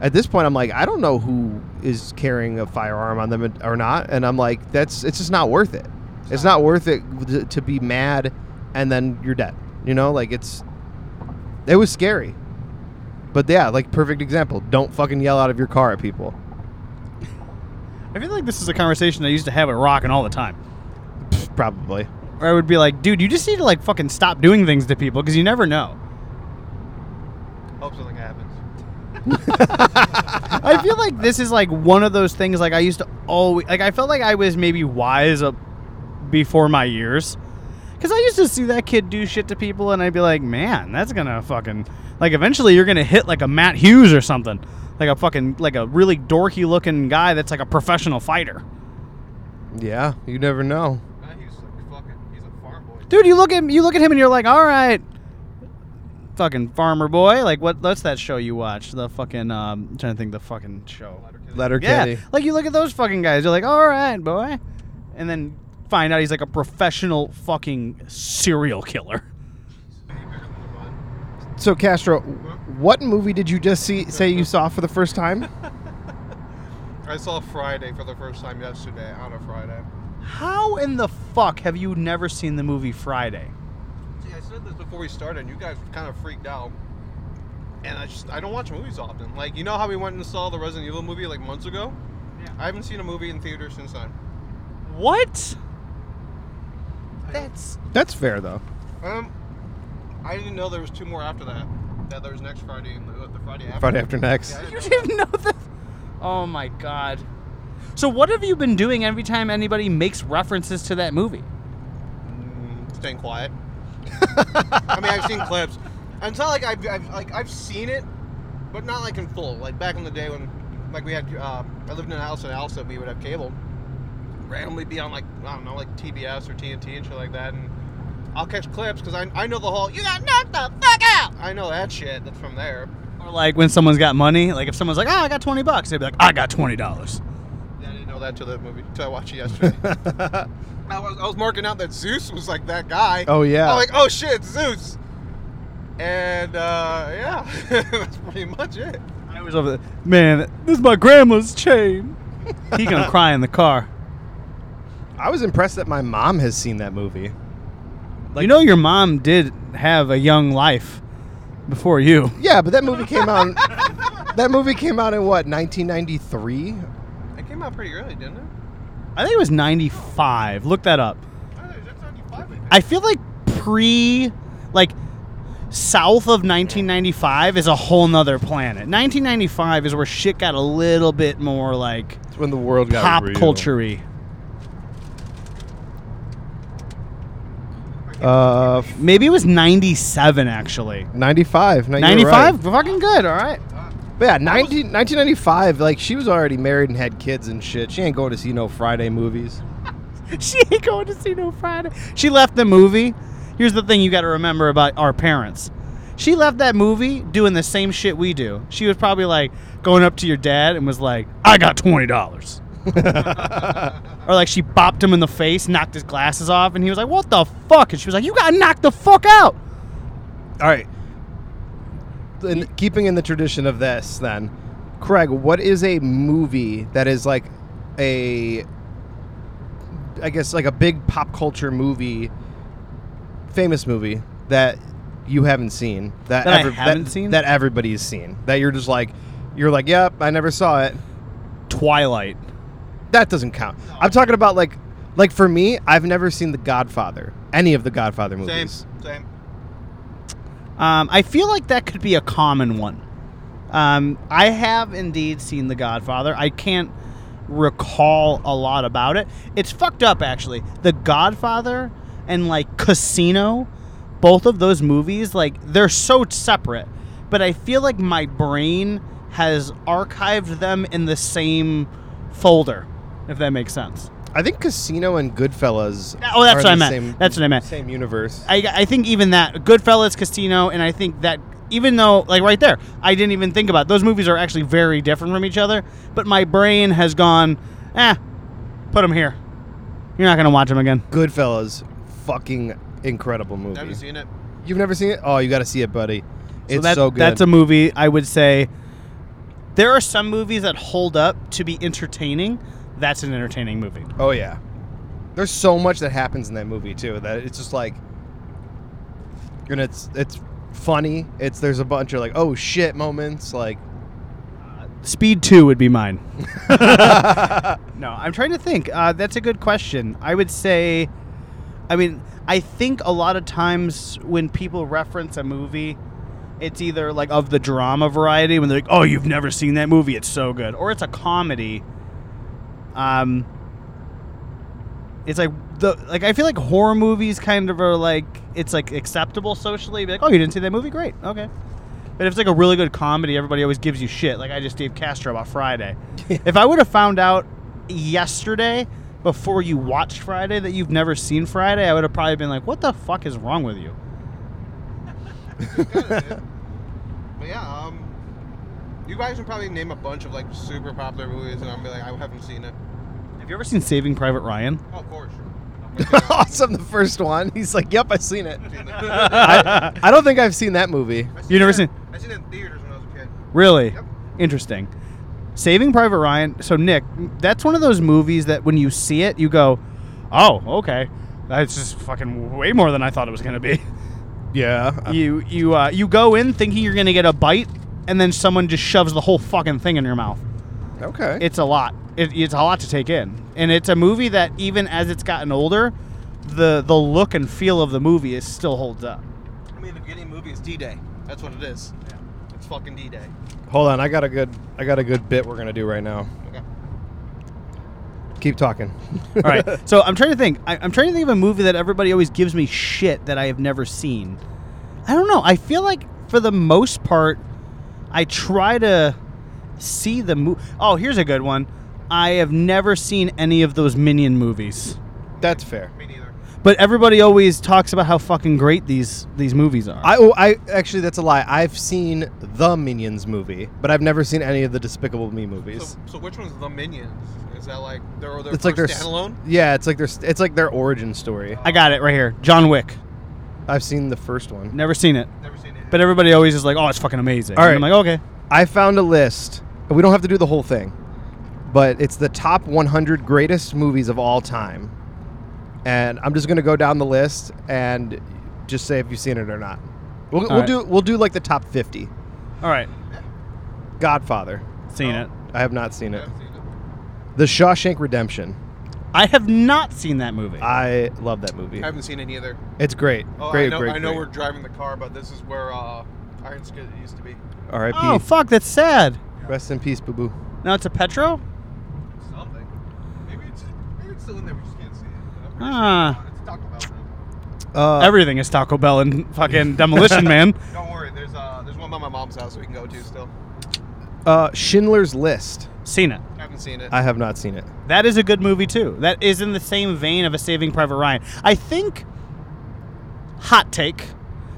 [SPEAKER 1] at this point, I'm like, I don't know who is carrying a firearm on them or not, and I'm like, that's it's just not worth it. It's not worth it to- to be mad and then you're dead. You know, like it's it was scary. But yeah, like perfect example. Don't fucking yell out of your car at people.
[SPEAKER 2] I feel like this is a conversation I used to have with Rockin' all the time.
[SPEAKER 1] Probably.
[SPEAKER 2] Or I would be like, dude, you just need to like fucking stop doing things to people because you never know.
[SPEAKER 3] Hope something happens.
[SPEAKER 2] I feel like this is like one of those things like I used to always like I felt like I was maybe wise up before my years. Cuz I used to see that kid do shit to people and I'd be like, "Man, that's going to fucking like eventually you're going to hit like a Matt Hughes or something." Like a fucking like a really dorky looking guy that's like a professional fighter.
[SPEAKER 1] Yeah, you never know.
[SPEAKER 3] Nah, he's like fucking. He's a farm boy.
[SPEAKER 2] Dude, you look at you look at him and you're like, "All right, fucking farmer boy." Like what what's that show you watch? The fucking um I'm trying to think the fucking show.
[SPEAKER 1] Letter
[SPEAKER 2] Yeah, like you look at those fucking guys. You're like, all right, boy, and then find out he's like a professional fucking serial killer.
[SPEAKER 1] So Castro, what movie did you just see say you saw for the first time?
[SPEAKER 3] I saw Friday for the first time yesterday on a Friday.
[SPEAKER 2] How in the fuck have you never seen the movie Friday?
[SPEAKER 3] See, I said this before we started, and you guys kind of freaked out. And I just I don't watch movies often. Like you know how we went and saw the Resident Evil movie like months ago.
[SPEAKER 2] Yeah.
[SPEAKER 3] I haven't seen a movie in theaters since then.
[SPEAKER 2] What? That's
[SPEAKER 1] That's fair though.
[SPEAKER 3] Um, I didn't know there was two more after that. That there was next Friday and the, the Friday after.
[SPEAKER 1] Friday after next.
[SPEAKER 3] Yeah, I
[SPEAKER 2] you
[SPEAKER 3] didn't know
[SPEAKER 2] didn't know that. Oh my god. So what have you been doing every time anybody makes references to that movie?
[SPEAKER 3] Mm, staying quiet. I mean, I've seen clips. And it's not like I've, I've like I've seen it, but not like in full. Like back in the day when, like we had, uh, I lived in a house in Alsa, we would have cable. Randomly be on like I don't know, like TBS or TNT and shit like that, and I'll catch clips because I, I know the whole you got knocked the fuck out. I know that shit. That's from there.
[SPEAKER 2] Or like when someone's got money, like if someone's like, "Oh, I got 20 bucks." They'd be like, "I got $20."
[SPEAKER 3] Yeah, I didn't know that till the movie, till I watched it yesterday. I was, I was marking out that Zeus was like that guy.
[SPEAKER 1] oh yeah.
[SPEAKER 3] I'm like, oh shit, Zeus. And uh, yeah, that's pretty much it.
[SPEAKER 2] I was over there, man, this is my grandma's chain. he gonna cry in the car.
[SPEAKER 1] I was impressed that my mom has seen that movie.
[SPEAKER 2] you know your mom did have a young life before you.
[SPEAKER 1] Yeah, but that movie came out. that movie came out in what 1993.
[SPEAKER 3] It came out pretty early, didn't it?
[SPEAKER 2] I think it was 95. Look that up.
[SPEAKER 3] Oh, I think 95, I
[SPEAKER 2] feel like pre, like, south of 1995 is a whole nother planet. 1995 is where shit got a little bit more, like,
[SPEAKER 1] It's when the world got
[SPEAKER 2] pop
[SPEAKER 1] real.
[SPEAKER 2] culture
[SPEAKER 1] Uh,
[SPEAKER 2] Maybe it was 97, actually.
[SPEAKER 1] 95. No,
[SPEAKER 2] 95?
[SPEAKER 1] right.
[SPEAKER 2] Fucking good, all right.
[SPEAKER 1] But yeah, 19, 1995. Like she was already married and had kids and shit. She ain't going to see no Friday movies.
[SPEAKER 2] she ain't going to see no Friday. She left the movie. Here's the thing you got to remember about our parents. She left that movie doing the same shit we do. She was probably like going up to your dad and was like, "I got twenty dollars," or like she bopped him in the face, knocked his glasses off, and he was like, "What the fuck?" And she was like, "You got knocked the fuck out."
[SPEAKER 1] All right. In, keeping in the tradition of this, then, Craig, what is a movie that is like a, I guess, like a big pop culture movie, famous movie that you haven't seen that,
[SPEAKER 2] That I haven't
[SPEAKER 1] that,
[SPEAKER 2] seen?
[SPEAKER 1] that everybody's seen that you're just like, you're like, yep, I never saw it.
[SPEAKER 2] Twilight.
[SPEAKER 1] That doesn't count. I'm talking about like, like for me, I've never seen The Godfather, any of the Godfather
[SPEAKER 3] Same,
[SPEAKER 1] movies.
[SPEAKER 3] same.
[SPEAKER 2] Um, I feel like that could be a common one. Um, I have indeed seen The Godfather. I can't recall a lot about it. It's fucked up, actually. The Godfather and like Casino, both of those movies, like they're so separate. But I feel like my brain has archived them in the same folder, if that makes sense.
[SPEAKER 1] I think Casino and Goodfellas.
[SPEAKER 2] Oh, that's
[SPEAKER 1] are
[SPEAKER 2] what I
[SPEAKER 1] the
[SPEAKER 2] meant.
[SPEAKER 1] Same,
[SPEAKER 2] That's what I meant.
[SPEAKER 1] Same universe.
[SPEAKER 2] I, I think even that Goodfellas, Casino, and I think that even though like right there, I didn't even think about it. those movies are actually very different from each other. But my brain has gone, eh, put them here. You're not gonna watch them again.
[SPEAKER 1] Goodfellas, fucking incredible movie.
[SPEAKER 3] Never seen it.
[SPEAKER 1] You've never seen it? Oh, you got to see it, buddy. It's
[SPEAKER 2] that-
[SPEAKER 1] so good.
[SPEAKER 2] That's a movie I would say. There are some movies that hold up to be entertaining. That's an entertaining movie.
[SPEAKER 1] oh yeah. There's so much that happens in that movie too that it's just like, and it's it's funny. It's there's a bunch of like oh shit moments like.
[SPEAKER 2] Speed Two would be mine. No, I'm trying to think. Uh, that's a good question. I would say, I mean, I think a lot of times when people reference a movie, it's either like of the drama variety when they're like, "Oh, you've never seen that movie? It's so good," or it's a comedy. Um, it's like the like I feel like horror movies kind of are like it's like acceptable socially. Be like, "Oh, you didn't see that movie? Great, okay." But if it's like a really good comedy, everybody always gives you shit. Like I just gave Castro about Friday. if I would have found out yesterday before you watched Friday that you've never seen Friday, I would have probably been like, "What the fuck is wrong with you?"
[SPEAKER 3] but yeah, um, you guys can probably name a bunch of like super popular movies, and I'm be like, I haven't seen it.
[SPEAKER 2] Have you ever seen Saving Private Ryan?
[SPEAKER 3] Oh, of course.
[SPEAKER 1] awesome, the first one. He's like, "Yep, I've seen it." I, I don't think I've seen that movie.
[SPEAKER 3] I
[SPEAKER 2] You never
[SPEAKER 3] it-
[SPEAKER 2] seen-
[SPEAKER 3] I seen it in theaters when I was a kid.
[SPEAKER 2] Really?
[SPEAKER 3] Yep.
[SPEAKER 2] Interesting. Saving Private Ryan. So Nick, that's one of those movies that when you see it, you go, "Oh, okay, that's just fucking way more than I thought it was gonna be."
[SPEAKER 1] Yeah.
[SPEAKER 2] you you uh, you go in thinking you're gonna get a bite, and then someone just shoves the whole fucking thing in your mouth.
[SPEAKER 1] okay.
[SPEAKER 2] It's a lot. It, it's a lot to take in, and it's a movie that even as it's gotten older, the the look and feel of the movie is still holds up.
[SPEAKER 3] I mean, the beginning movie is D-Day. That's what it is. Yeah. It's fucking D-Day.
[SPEAKER 1] Hold on, I got a good I got a good bit we're gonna do right now.
[SPEAKER 3] Okay.
[SPEAKER 1] Keep talking.
[SPEAKER 2] All right. So I'm trying to think. I, I'm trying to think of a movie that everybody always gives me shit that I have never seen. I don't know. I feel like for the most part, I try to see the movie. Oh, here's a good one. I have never seen any of those Minion movies,
[SPEAKER 1] That's fair.
[SPEAKER 3] Me neither.
[SPEAKER 2] but everybody always talks about how fucking great these these movies are.
[SPEAKER 1] I oh, I actually that's a lie. I've seen the Minions movie, but I've never seen any of the Despicable Me movies.
[SPEAKER 3] So, so which one's the Minions? Is that like their their
[SPEAKER 1] it's like their
[SPEAKER 3] first
[SPEAKER 1] s-
[SPEAKER 3] standalone?
[SPEAKER 1] Yeah, it's like their it's like their origin story.
[SPEAKER 2] I got it right here. John Wick.
[SPEAKER 1] I've seen the first one.
[SPEAKER 2] Never seen it,
[SPEAKER 3] Never seen it.
[SPEAKER 2] But everybody always is like, "Oh, it's fucking amazing."
[SPEAKER 1] All
[SPEAKER 2] And. I'm like, "Okay."
[SPEAKER 1] I found a list. We don't have to do the whole thing, but it's the top 100 greatest movies of all time. And I'm just gonna go down the list and just say if you've seen it or not. We'll, we'll
[SPEAKER 2] right.
[SPEAKER 1] do we'll do like the top 50.
[SPEAKER 2] All right.
[SPEAKER 1] Godfather.
[SPEAKER 2] Seen
[SPEAKER 3] Oh.
[SPEAKER 2] it.
[SPEAKER 1] I have not seen it.
[SPEAKER 3] haven't seen it.
[SPEAKER 1] The Shawshank Redemption.
[SPEAKER 2] I have not seen that movie.
[SPEAKER 1] I love that movie.
[SPEAKER 3] I haven't seen it either.
[SPEAKER 1] It's great.
[SPEAKER 3] Oh,
[SPEAKER 1] great,
[SPEAKER 3] I know,
[SPEAKER 1] great,
[SPEAKER 3] I know
[SPEAKER 1] great.
[SPEAKER 3] we're driving the car, but this is where uh, Iron Skid used to be.
[SPEAKER 1] R.I.P.
[SPEAKER 2] oh fuck, that's sad.
[SPEAKER 1] Rest in peace, boo boo.
[SPEAKER 2] Now it's a Petro.
[SPEAKER 3] Something. Maybe it's maybe it's still in there. We just can't see it.
[SPEAKER 2] Ah.
[SPEAKER 3] sure it's Taco Bell.
[SPEAKER 1] Uh,
[SPEAKER 2] Everything is Taco Bell and fucking Demolition Man.
[SPEAKER 3] Don't worry. There's uh there's one by my mom's house we can go to still.
[SPEAKER 1] uh, Schindler's List.
[SPEAKER 2] Seen it.
[SPEAKER 3] Haven't seen it.
[SPEAKER 1] I have not seen it.
[SPEAKER 2] That is a good movie too. That is in the same vein of a Saving Private Ryan. I think hot take,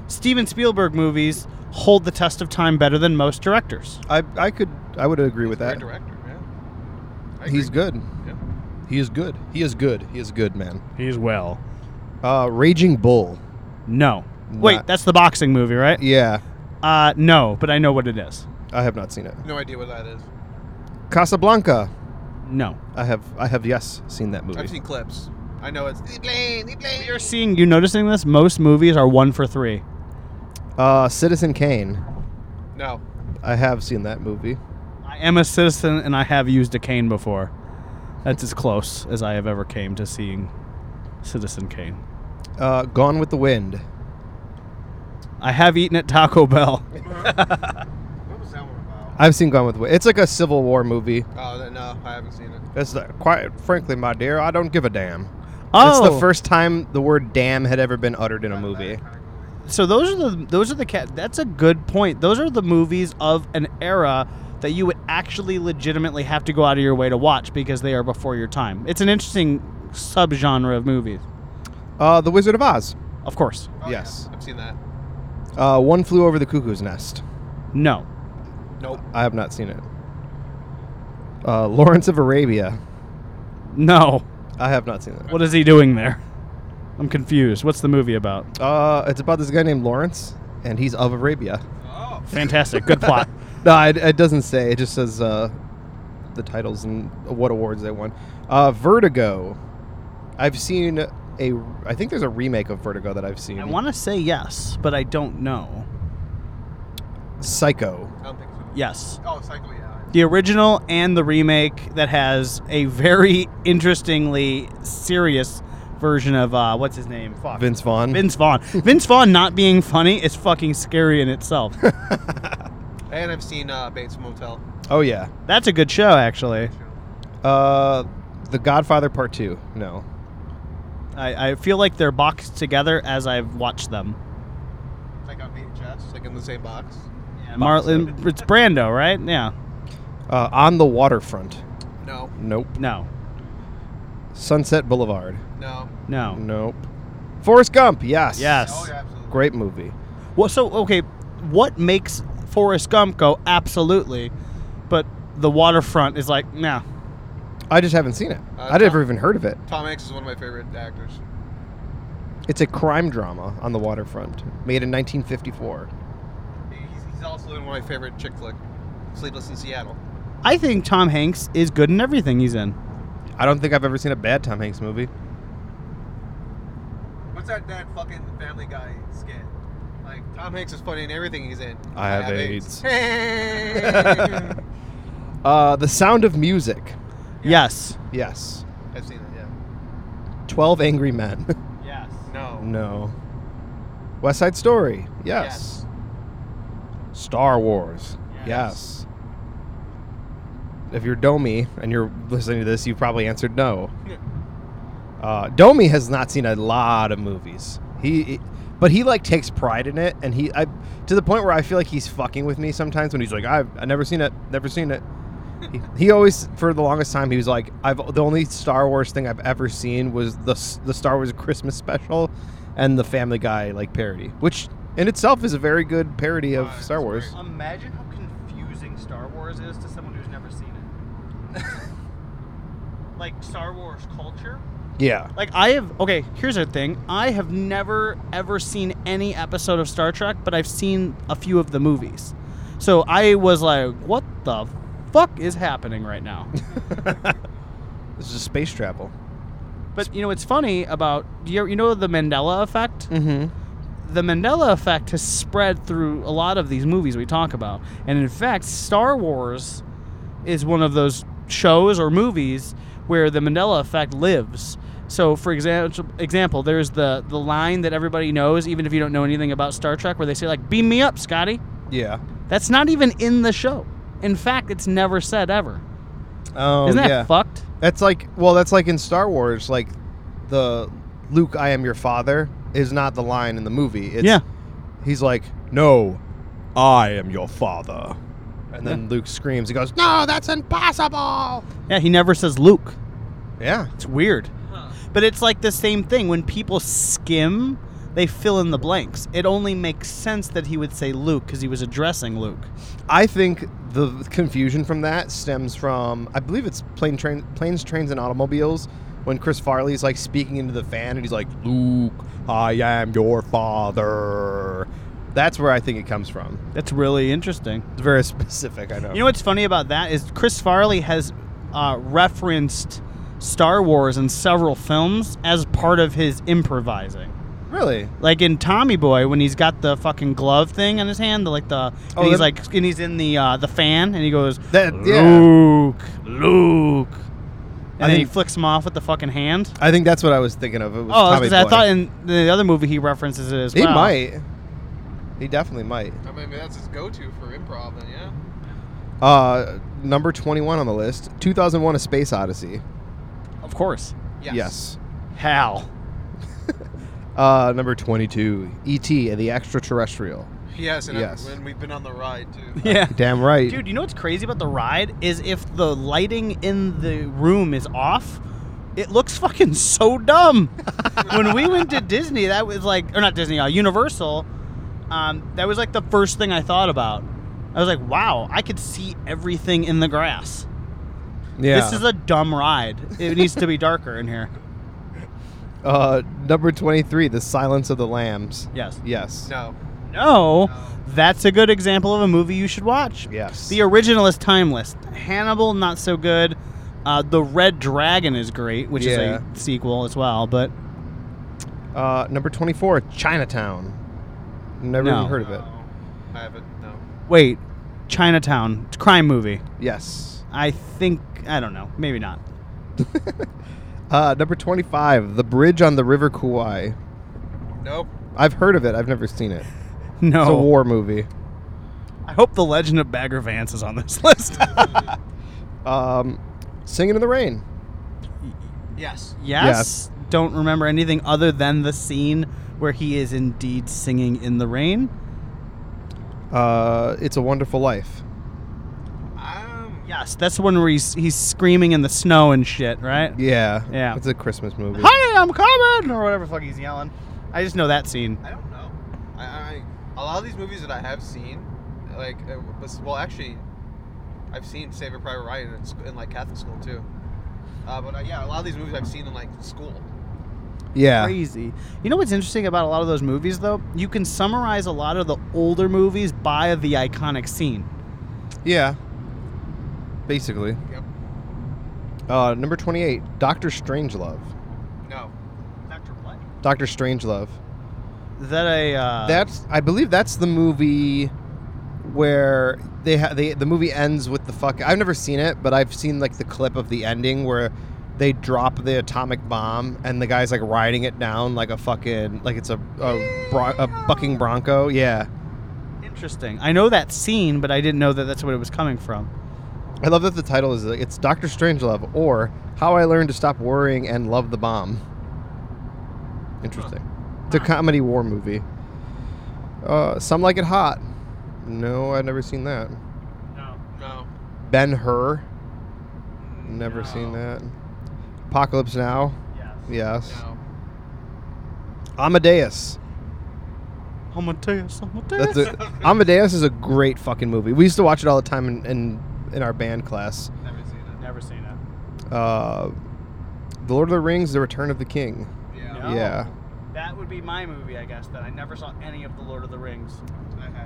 [SPEAKER 2] Steven Spielberg movies hold the test of time better than most directors.
[SPEAKER 1] I I could I would agree with
[SPEAKER 3] He's a
[SPEAKER 1] that.
[SPEAKER 3] director. Yeah.
[SPEAKER 1] He's good.
[SPEAKER 3] Yeah.
[SPEAKER 1] He is good. He is good. He is good, man.
[SPEAKER 2] He's well.
[SPEAKER 1] Uh, Raging Bull.
[SPEAKER 2] No. Wait, that's the boxing movie, right?
[SPEAKER 1] Yeah,
[SPEAKER 2] Uh no, but I know what it is.
[SPEAKER 1] I have not seen it.
[SPEAKER 3] No idea what that is.
[SPEAKER 1] Casablanca.
[SPEAKER 2] No.
[SPEAKER 1] I have I have yes seen that movie.
[SPEAKER 3] I've seen clips. I know it's the plane, the plane.
[SPEAKER 2] You're seeing you noticing this? Most movies are one for three.
[SPEAKER 1] Uh, Citizen Kane.
[SPEAKER 3] No.
[SPEAKER 1] I have seen that movie.
[SPEAKER 2] I am a citizen and I have used a cane before. That's as close as I have ever came to seeing Citizen Kane.
[SPEAKER 1] Uh, Gone with the Wind.
[SPEAKER 2] I have eaten at Taco Bell.
[SPEAKER 3] What was that one about?
[SPEAKER 1] I've seen Gone with the Wind. It's like a Civil War movie.
[SPEAKER 3] Oh no, I haven't seen it.
[SPEAKER 1] It's the, quite frankly, my dear, I don't give a damn.
[SPEAKER 2] Oh,
[SPEAKER 1] It's the first time the word "damn" had ever been uttered in a movie.
[SPEAKER 2] So those are the those are the cat. That's a good point. Those are the movies of an era that you would actually legitimately have to go out of your way to watch because they are before your time. It's an interesting subgenre of movies.
[SPEAKER 1] Uh, The Wizard of Oz.
[SPEAKER 2] Of course,
[SPEAKER 3] Oh,
[SPEAKER 1] Yes.
[SPEAKER 3] yeah, I've seen that.
[SPEAKER 1] Uh, One Flew Over the Cuckoo's Nest.
[SPEAKER 2] no.
[SPEAKER 3] Nope.
[SPEAKER 1] I have not seen it. Uh, Lawrence of Arabia.
[SPEAKER 2] No.
[SPEAKER 1] I have not seen that.
[SPEAKER 2] What is he doing there? I'm confused. What's the movie about?
[SPEAKER 1] Uh, it's about this guy named Lawrence, and he's of Arabia.
[SPEAKER 3] Oh.
[SPEAKER 2] Fantastic. Good plot.
[SPEAKER 1] No, it, it doesn't say. It just says uh, the titles and what awards they won. Uh, Vertigo. I've seen a. I think there's a remake of Vertigo that I've seen.
[SPEAKER 2] I want to say yes, but I don't know.
[SPEAKER 1] Psycho.
[SPEAKER 3] I don't think so.
[SPEAKER 2] Yes.
[SPEAKER 3] Oh, Psycho, yeah.
[SPEAKER 2] The original and the remake that has a very interestingly serious version of uh, what's his name? Fuck.
[SPEAKER 1] Vince Vaughn.
[SPEAKER 2] Vince Vaughn. Vince Vaughn not being funny is fucking scary in itself.
[SPEAKER 3] And I've seen uh, Bates Motel.
[SPEAKER 1] Oh yeah.
[SPEAKER 2] That's a good show, actually.
[SPEAKER 1] Uh, The Godfather Part Two. No.
[SPEAKER 2] I, I feel like they're boxed together as I've watched them.
[SPEAKER 3] Like on VHS, like in the same box.
[SPEAKER 2] Marlon, it's Brando, right? Yeah.
[SPEAKER 1] Uh, On the Waterfront.
[SPEAKER 3] No,
[SPEAKER 1] Nope.
[SPEAKER 2] No.
[SPEAKER 1] Sunset Boulevard.
[SPEAKER 3] no.
[SPEAKER 2] No.
[SPEAKER 1] Nope. Forrest Gump. Yes.
[SPEAKER 2] Yes.
[SPEAKER 3] Oh, yeah.
[SPEAKER 1] Great movie.
[SPEAKER 2] Well, so okay, what makes Forrest Gump go absolutely, but the waterfront is like nah.
[SPEAKER 1] I just haven't seen it.
[SPEAKER 3] Uh,
[SPEAKER 1] I never even heard of it.
[SPEAKER 3] Tom Hanks is one of my favorite actors.
[SPEAKER 1] It's a crime drama on the waterfront, made in 1954.
[SPEAKER 3] He's, he's also in one of my favorite chick flick, Sleepless in Seattle.
[SPEAKER 2] I think Tom Hanks is good in everything he's in.
[SPEAKER 1] I don't think I've ever seen a bad Tom Hanks movie.
[SPEAKER 3] What's that that fucking Family Guy skit? Like Tom Hanks is funny in everything he's in.
[SPEAKER 1] I have AIDS.
[SPEAKER 3] I've
[SPEAKER 1] Uh, The Sound of Music.
[SPEAKER 2] Yes.
[SPEAKER 1] Yes.
[SPEAKER 3] I've seen it. Yeah.
[SPEAKER 1] 12 Angry Men.
[SPEAKER 2] Yes.
[SPEAKER 3] No.
[SPEAKER 1] no. West Side Story. Yes. Star Wars.
[SPEAKER 2] Yes.
[SPEAKER 1] Yes. If you're Domi and you're listening to this, you probably answered no. Uh, Domi has not seen a lot of movies. He, he- but he like takes pride in it, and he, I, to the point where I feel like he's fucking with me sometimes when he's like, I've, I never seen it, never seen it. he, he always, for the longest time, he was like, I've the only Star Wars thing I've ever seen was the the Star Wars Christmas special, and the Family Guy like parody, which in itself is a very good parody of
[SPEAKER 3] that's
[SPEAKER 1] Star Wars.
[SPEAKER 3] great.
[SPEAKER 2] Imagine how confusing Star Wars is to someone who's never seen it. like Star Wars culture.
[SPEAKER 1] Yeah.
[SPEAKER 2] Like I have okay, here's the thing. I have never ever seen any episode of Star Trek, but I've seen a few of the movies. So I was like, what the fuck is happening right now?
[SPEAKER 1] this is space travel.
[SPEAKER 2] But you know, it's funny about you, you know the Mandela effect.
[SPEAKER 1] Mm-hmm.
[SPEAKER 2] The Mandela effect has spread through a lot of these movies we talk about. And in fact, Star Wars is one of those shows or movies where the Mandela effect lives. So, for example, example, there's the the line that everybody knows, even if you don't know anything about Star Trek, where they say like, "Beam me up, Scotty."
[SPEAKER 1] Yeah.
[SPEAKER 2] That's not even in the show. In fact, it's never said ever.
[SPEAKER 1] Oh,
[SPEAKER 2] Isn't that
[SPEAKER 1] yeah.
[SPEAKER 2] fucked?
[SPEAKER 1] That's like well, that's like in Star Wars, like the Luke, I am your father is not the line in the movie. It's,
[SPEAKER 2] Yeah.
[SPEAKER 1] He's like, no, I am your father. And then
[SPEAKER 2] Yeah.
[SPEAKER 1] Luke screams. He goes, no, that's impossible.
[SPEAKER 2] Yeah, he never says Luke.
[SPEAKER 1] Yeah.
[SPEAKER 2] It's weird. But it's like the same thing. When people skim, they fill in the blanks. It only makes sense that he would say Luke because he was addressing Luke.
[SPEAKER 1] I think the confusion from that stems from, I believe it's plane train, planes, trains, and automobiles. When Chris Farley's like speaking into the fan and he's like, Luke, I am your father. That's where I think it comes from.
[SPEAKER 2] That's really interesting.
[SPEAKER 1] It's very specific, I know.
[SPEAKER 2] You know what's funny about that is Chris Farley has uh, referenced Star Wars in several films as part of his improvising.
[SPEAKER 1] Really?
[SPEAKER 2] Like in Tommy Boy, when he's got the fucking glove thing on his hand, the, like the, and
[SPEAKER 1] Oh,
[SPEAKER 2] he's
[SPEAKER 1] that-
[SPEAKER 2] like, and he's in the uh, the fan, and he goes,
[SPEAKER 1] That yeah.
[SPEAKER 2] Luke, Luke,
[SPEAKER 1] I
[SPEAKER 2] then he
[SPEAKER 1] think-
[SPEAKER 2] flicks him off with the fucking hand.
[SPEAKER 1] I think that's what I was thinking of. It was
[SPEAKER 2] Oh, I, was
[SPEAKER 1] Tommy
[SPEAKER 2] gonna say, I thought in the other movie he references it as well.
[SPEAKER 1] he
[SPEAKER 2] well.
[SPEAKER 1] might. He definitely might.
[SPEAKER 3] I mean, that's his go-to for improv. Then, yeah.
[SPEAKER 1] Uh, number twenty-one on the list, two thousand one: A Space Odyssey.
[SPEAKER 2] Of course.
[SPEAKER 3] Yes.
[SPEAKER 2] Hal.
[SPEAKER 1] Uh, number twenty-two: E.T. the Extraterrestrial.
[SPEAKER 3] Yes, and,
[SPEAKER 1] Yes.
[SPEAKER 3] and we've been on the ride too.
[SPEAKER 2] Yeah.
[SPEAKER 1] Damn right.
[SPEAKER 2] Dude, you know what's crazy about the ride is if the lighting in the room is off, it looks fucking so dumb. when we went to Disney, that was like, or not Disney, uh, Universal. Um, that was like the first thing I thought about. I was like, wow, I could see everything in the grass.
[SPEAKER 1] yeah.
[SPEAKER 2] This is a dumb ride. It needs to be darker in here.
[SPEAKER 1] uh, number twenty-three: The Silence of the Lambs.
[SPEAKER 2] Yes.
[SPEAKER 1] Yes.
[SPEAKER 3] No.
[SPEAKER 2] No,
[SPEAKER 3] No.
[SPEAKER 2] that's a good example of a movie you should watch.
[SPEAKER 1] Yes.
[SPEAKER 2] The original is timeless. Hannibal, not so good. Uh, the Red Dragon is great, which
[SPEAKER 1] Yeah.
[SPEAKER 2] is a sequel as well. But
[SPEAKER 1] uh, number twenty-four: Chinatown. Never
[SPEAKER 2] No.
[SPEAKER 1] even heard of it.
[SPEAKER 3] No. I haven't. No.
[SPEAKER 2] wait, Chinatown, it's a crime movie.
[SPEAKER 1] Yes.
[SPEAKER 2] I think I don't know, maybe not.
[SPEAKER 1] Uh, number twenty-five: The Bridge on the River Kwai.
[SPEAKER 3] Nope.
[SPEAKER 1] I've heard of it. I've never seen it.
[SPEAKER 2] No,
[SPEAKER 1] It's a war movie.
[SPEAKER 2] I hope the Legend of Bagger Vance is on this list.
[SPEAKER 1] Um, Singing in the Rain.
[SPEAKER 3] Yes.
[SPEAKER 2] yes,
[SPEAKER 1] Yes.
[SPEAKER 2] don't remember anything other than the scene where he is indeed singing in the rain.
[SPEAKER 1] Uh, It's a Wonderful Life.
[SPEAKER 3] Um.
[SPEAKER 2] Yes, that's the one where he's he's screaming in the snow and shit, right?
[SPEAKER 1] Yeah.
[SPEAKER 2] Yeah.
[SPEAKER 1] It's a Christmas movie.
[SPEAKER 2] Honey, I'm coming, or whatever the fuck he's yelling. I just know that scene.
[SPEAKER 3] I don't know. I, I a lot of these movies that I have seen, like, uh, was, well, actually, I've seen Saving Private Ryan in, in like Catholic school too. Uh, but uh, yeah, a lot of these movies I've seen in like school.
[SPEAKER 1] Yeah.
[SPEAKER 2] Crazy. You know what's interesting about a lot of those movies, though? You can summarize a lot of the older movies by the iconic scene.
[SPEAKER 1] Yeah. Basically.
[SPEAKER 3] Yep.
[SPEAKER 1] Uh, number 28, Doctor Strangelove.
[SPEAKER 3] No.
[SPEAKER 2] Doctor what?
[SPEAKER 1] Doctor Strangelove.
[SPEAKER 2] Is that a? Uh,
[SPEAKER 1] That's I believe that's the movie where they ha- they the movie ends with the fuck I've never seen it, but I've seen like the clip of the ending where they drop the atomic bomb and the guy's like riding it down like a fucking like it's a a, bro- a bucking bronco. Yeah.
[SPEAKER 2] interesting. I know that scene, but I didn't know that that's what it was coming from.
[SPEAKER 1] I love that the title is like, it's Doctor Strangelove or How I Learned to Stop Worrying and Love the Bomb. Interesting. It's a comedy war movie. Uh, Some Like It Hot. No, I've never seen that.
[SPEAKER 2] No.
[SPEAKER 3] No.
[SPEAKER 1] Ben Hur. Never seen that. Apocalypse Now.
[SPEAKER 2] Yes.
[SPEAKER 1] Yes.
[SPEAKER 3] No.
[SPEAKER 1] Amadeus.
[SPEAKER 2] Amadeus, Amadeus.
[SPEAKER 1] That's a, Amadeus is a great fucking movie. We used to watch it all the time in in, in our band class.
[SPEAKER 3] Never seen it.
[SPEAKER 2] Never seen it.
[SPEAKER 1] Uh, the Lord of the Rings: The Return of the King.
[SPEAKER 3] Yeah.
[SPEAKER 2] No.
[SPEAKER 1] Yeah.
[SPEAKER 2] That would be my movie, I guess. That I never saw any of the Lord of the Rings.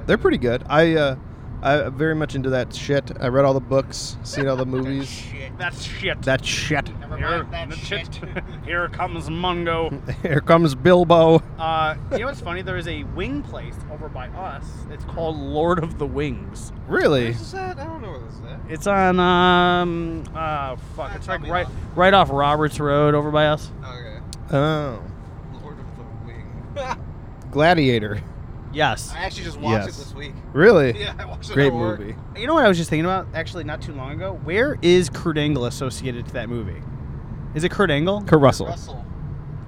[SPEAKER 1] They're pretty good. I uh, I, I'm very much into that shit. I read all the books, seen all the movies.
[SPEAKER 2] Shit. That's shit.
[SPEAKER 1] that shit.
[SPEAKER 3] Never
[SPEAKER 2] Here,
[SPEAKER 3] mind that shit.
[SPEAKER 2] Here comes Mungo.
[SPEAKER 1] Here comes Bilbo.
[SPEAKER 2] Uh, you know what's funny? There is a wing place over by us. It's called Lord of the Wings.
[SPEAKER 1] Really?
[SPEAKER 3] Where's this at? I don't know where this is at.
[SPEAKER 2] It's on um uh fuck.
[SPEAKER 3] Ah,
[SPEAKER 2] It's like right
[SPEAKER 3] now.
[SPEAKER 2] right off Roberts Road over by us.
[SPEAKER 3] Okay.
[SPEAKER 1] Oh,
[SPEAKER 3] Lord of the Wing.
[SPEAKER 1] Gladiator.
[SPEAKER 2] Yes.
[SPEAKER 3] I actually just watched
[SPEAKER 1] Yes.
[SPEAKER 3] it this week.
[SPEAKER 1] Really?
[SPEAKER 3] Yeah, I watched it
[SPEAKER 1] Great
[SPEAKER 3] at work.
[SPEAKER 1] movie.
[SPEAKER 2] You know what I was just thinking about actually not too long ago? Where is Kurt Angle associated to that movie? Is it Kurt Angle?
[SPEAKER 1] Kurt Russell.
[SPEAKER 3] Russell.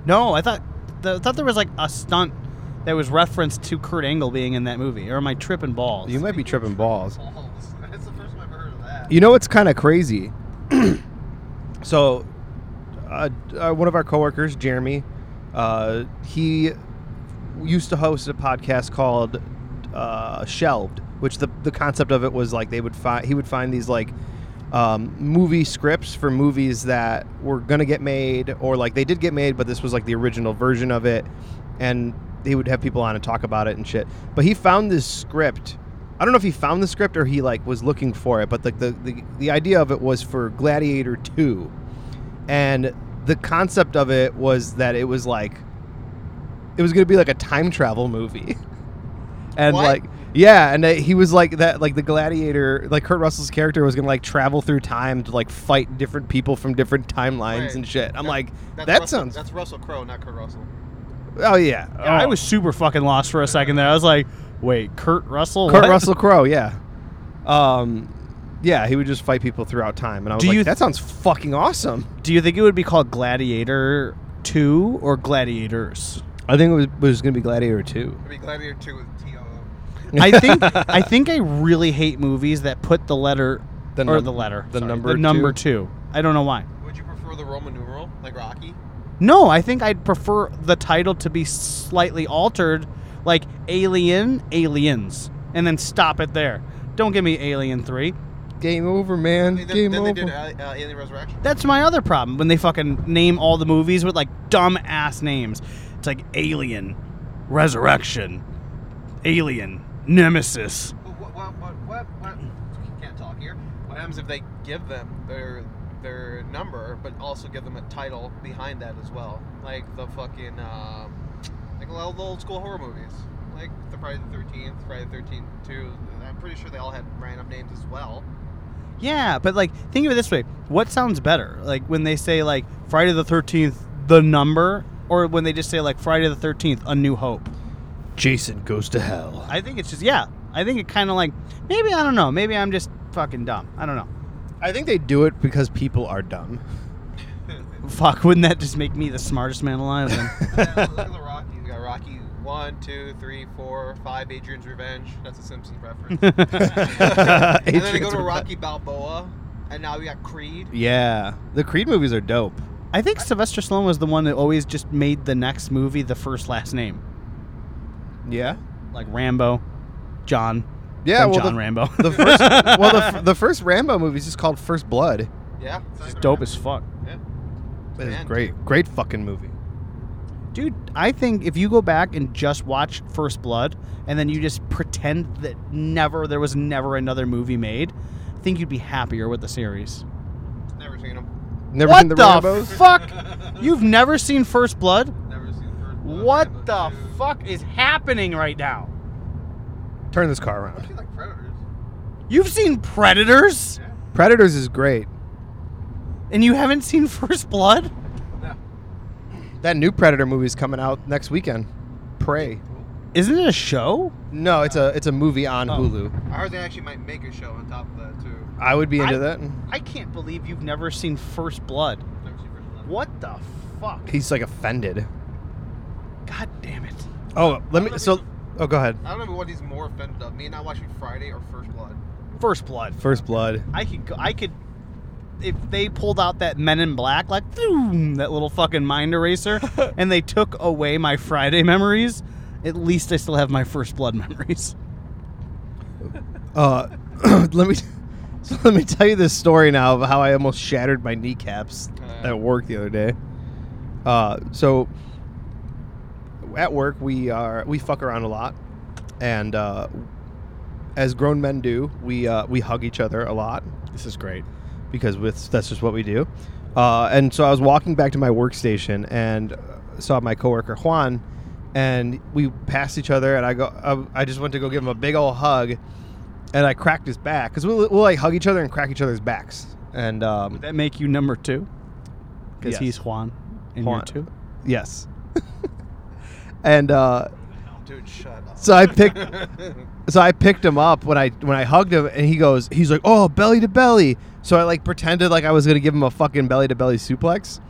[SPEAKER 2] No, I thought the, I thought there was like a stunt that was referenced to Kurt Angle being in that movie. Or am I tripping balls?
[SPEAKER 1] You might be tripping balls.
[SPEAKER 3] Balls. That's the first time I've ever heard of that.
[SPEAKER 1] You know what's kind of crazy? so, uh, uh, one of our coworkers, Jeremy, uh, he used to host a podcast called uh, Shelved, which the the concept of it was like they would find he would find these like um, movie scripts for movies that were gonna get made or like they did get made, but this was like the original version of it, and he would have people on and talk about it and shit. But he found this script. I don't know if he found the script or he like was looking for it, but the the, the, the idea of it was for Gladiator 2. And the concept of it was that it was like it was going to be like a time travel movie. and
[SPEAKER 3] What?
[SPEAKER 1] like yeah, and uh, he was like that like the gladiator, like Kurt Russell's character was going to like travel through time to like fight different people from different timelines
[SPEAKER 3] Right.
[SPEAKER 1] and shit. I'm
[SPEAKER 3] That-
[SPEAKER 1] like that
[SPEAKER 3] Russell,
[SPEAKER 1] sounds
[SPEAKER 3] That's Russell Crowe, not Kurt Russell.
[SPEAKER 1] Oh yeah.
[SPEAKER 2] Yeah, I was super fucking lost for a second there. I was like, wait, Kurt Russell?
[SPEAKER 1] Kurt
[SPEAKER 2] What?
[SPEAKER 1] Russell Crowe, yeah. Um, yeah, he would just fight people throughout time, and I was
[SPEAKER 2] Do
[SPEAKER 1] like,
[SPEAKER 2] you-
[SPEAKER 1] that sounds fucking awesome.
[SPEAKER 2] Do you think it would be called Gladiator 2 or Gladiators?
[SPEAKER 1] I think it was, was going to be Gladiator two.
[SPEAKER 3] It'd be Gladiator 2 with T.O.
[SPEAKER 2] I think I think I really hate movies that put the letter
[SPEAKER 1] The
[SPEAKER 2] or
[SPEAKER 1] num-
[SPEAKER 2] the letter
[SPEAKER 1] the
[SPEAKER 2] sorry,
[SPEAKER 1] number
[SPEAKER 2] the number
[SPEAKER 1] two?
[SPEAKER 2] I don't know why.
[SPEAKER 3] Would you prefer the Roman numeral, like Rocky?
[SPEAKER 2] No, I think I'd prefer the title to be slightly altered, like Alien, Aliens, and then stop it there. Don't give me Alien 3.
[SPEAKER 1] Game over, man.
[SPEAKER 3] Then,
[SPEAKER 1] Game
[SPEAKER 3] then
[SPEAKER 1] over.
[SPEAKER 3] they did uh, uh, Alien Resurrection.
[SPEAKER 2] That's my other problem when they fucking name all the movies with like dumb ass names. It's like Alien, Resurrection, Alien, Nemesis.
[SPEAKER 3] What, what, what, what, what, can't talk here. What happens if they give them their their number, but also give them a title behind that as well? Like the fucking, um, like a lot of the old school horror movies. Like the Friday the 13th, Friday the 13th 2. I'm pretty sure they all had random names as well.
[SPEAKER 2] Yeah, but like think of it this way: what sounds better? Like when they say like Friday the Thirteenth, the number, or when they just say like Friday the Thirteenth, A New Hope.
[SPEAKER 1] Jason goes to hell.
[SPEAKER 2] I think it's just yeah. I think it kind of like maybe I don't know. Maybe I'm just fucking dumb. I don't know.
[SPEAKER 1] I think they do it because people are dumb.
[SPEAKER 2] Fuck, wouldn't that just make me the smartest man alive? Then?
[SPEAKER 3] Yeah, look at the Rocky. We got Rocky 1, 2, 3, 4, 5, Adrian's Revenge. That's a Simpsons reference. and then they go to Rocky Balboa, and now we got Creed.
[SPEAKER 1] Yeah, the Creed movies are dope.
[SPEAKER 2] I think Sylvester Stallone was the one that always just made the next movie the first last name,
[SPEAKER 1] Yeah.
[SPEAKER 2] like Rambo, John.
[SPEAKER 1] Yeah,
[SPEAKER 2] then
[SPEAKER 1] well,
[SPEAKER 2] John
[SPEAKER 1] the,
[SPEAKER 2] Rambo.
[SPEAKER 1] the first, well, the, f- the first Rambo movie is just called First Blood.
[SPEAKER 3] Yeah.
[SPEAKER 2] It's dope as fuck.
[SPEAKER 3] Yeah.
[SPEAKER 1] It is
[SPEAKER 3] Man.
[SPEAKER 1] great, great fucking movie.
[SPEAKER 2] Dude, I think if you go back and just watch First Blood and then you just pretend that never there was never another movie made, I think you'd be happier with the series.
[SPEAKER 3] Never seen them.
[SPEAKER 1] Never
[SPEAKER 2] what
[SPEAKER 1] seen the,
[SPEAKER 2] the
[SPEAKER 1] Rambos?
[SPEAKER 2] fuck? You've never seen First Blood?
[SPEAKER 3] Never seen First Blood.
[SPEAKER 2] What
[SPEAKER 3] Rambo
[SPEAKER 2] the
[SPEAKER 3] 2.
[SPEAKER 2] fuck is happening right now?
[SPEAKER 1] Turn this car
[SPEAKER 3] I've
[SPEAKER 1] around.
[SPEAKER 3] seen like Predators.
[SPEAKER 2] You've seen Predators
[SPEAKER 3] Yeah.
[SPEAKER 1] Predators is great.
[SPEAKER 2] and you haven't seen First Blood?
[SPEAKER 3] No.
[SPEAKER 1] That new Predator movie is coming out next weekend. Prey.
[SPEAKER 2] Isn't it a show?
[SPEAKER 1] No, it's a it's a movie on
[SPEAKER 2] Oh.
[SPEAKER 1] Hulu.
[SPEAKER 3] I heard they actually might make a show on top of that too.
[SPEAKER 1] I would be into
[SPEAKER 2] I-
[SPEAKER 1] that.
[SPEAKER 2] I can't believe you've never seen First Blood.
[SPEAKER 3] Never seen First Blood.
[SPEAKER 2] What the fuck?
[SPEAKER 1] He's like offended.
[SPEAKER 2] God damn it.
[SPEAKER 1] Oh, let me. So, oh, go ahead.
[SPEAKER 3] I don't know what he's more offended of. Me not watching Friday or First Blood.
[SPEAKER 2] First Blood.
[SPEAKER 1] First Blood.
[SPEAKER 2] I could go, I could if they pulled out that Men in Black like boom, that little fucking mind eraser and they took away my Friday memories, at least I still have my First Blood memories.
[SPEAKER 1] Uh, let me. So let me tell you this story now of how I almost shattered my kneecaps
[SPEAKER 3] Uh.
[SPEAKER 1] at work the other day. Uh, so at work we are we fuck around a lot, and uh, as grown men do, we uh, we hug each other a lot
[SPEAKER 2] This is great.
[SPEAKER 1] because with that's just what we do. Uh, and so I was walking back to my workstation and uh, saw my coworker Juan, and we passed each other, and I go, I, I just went to go give him a big old hug, and I cracked his back because we'll, we'll like hug each other and crack each other's backs, and um,
[SPEAKER 2] Would that make you number two? Because
[SPEAKER 1] Yes.
[SPEAKER 2] he's Juan and
[SPEAKER 1] Juan.
[SPEAKER 2] you're two.
[SPEAKER 1] yes, and uh,
[SPEAKER 3] Dude, shut up.
[SPEAKER 1] so I picked. so I picked him up when I when I hugged him, and he goes, he's like, "Oh, belly to belly." So I like pretended like I was gonna give him a fucking belly to belly suplex,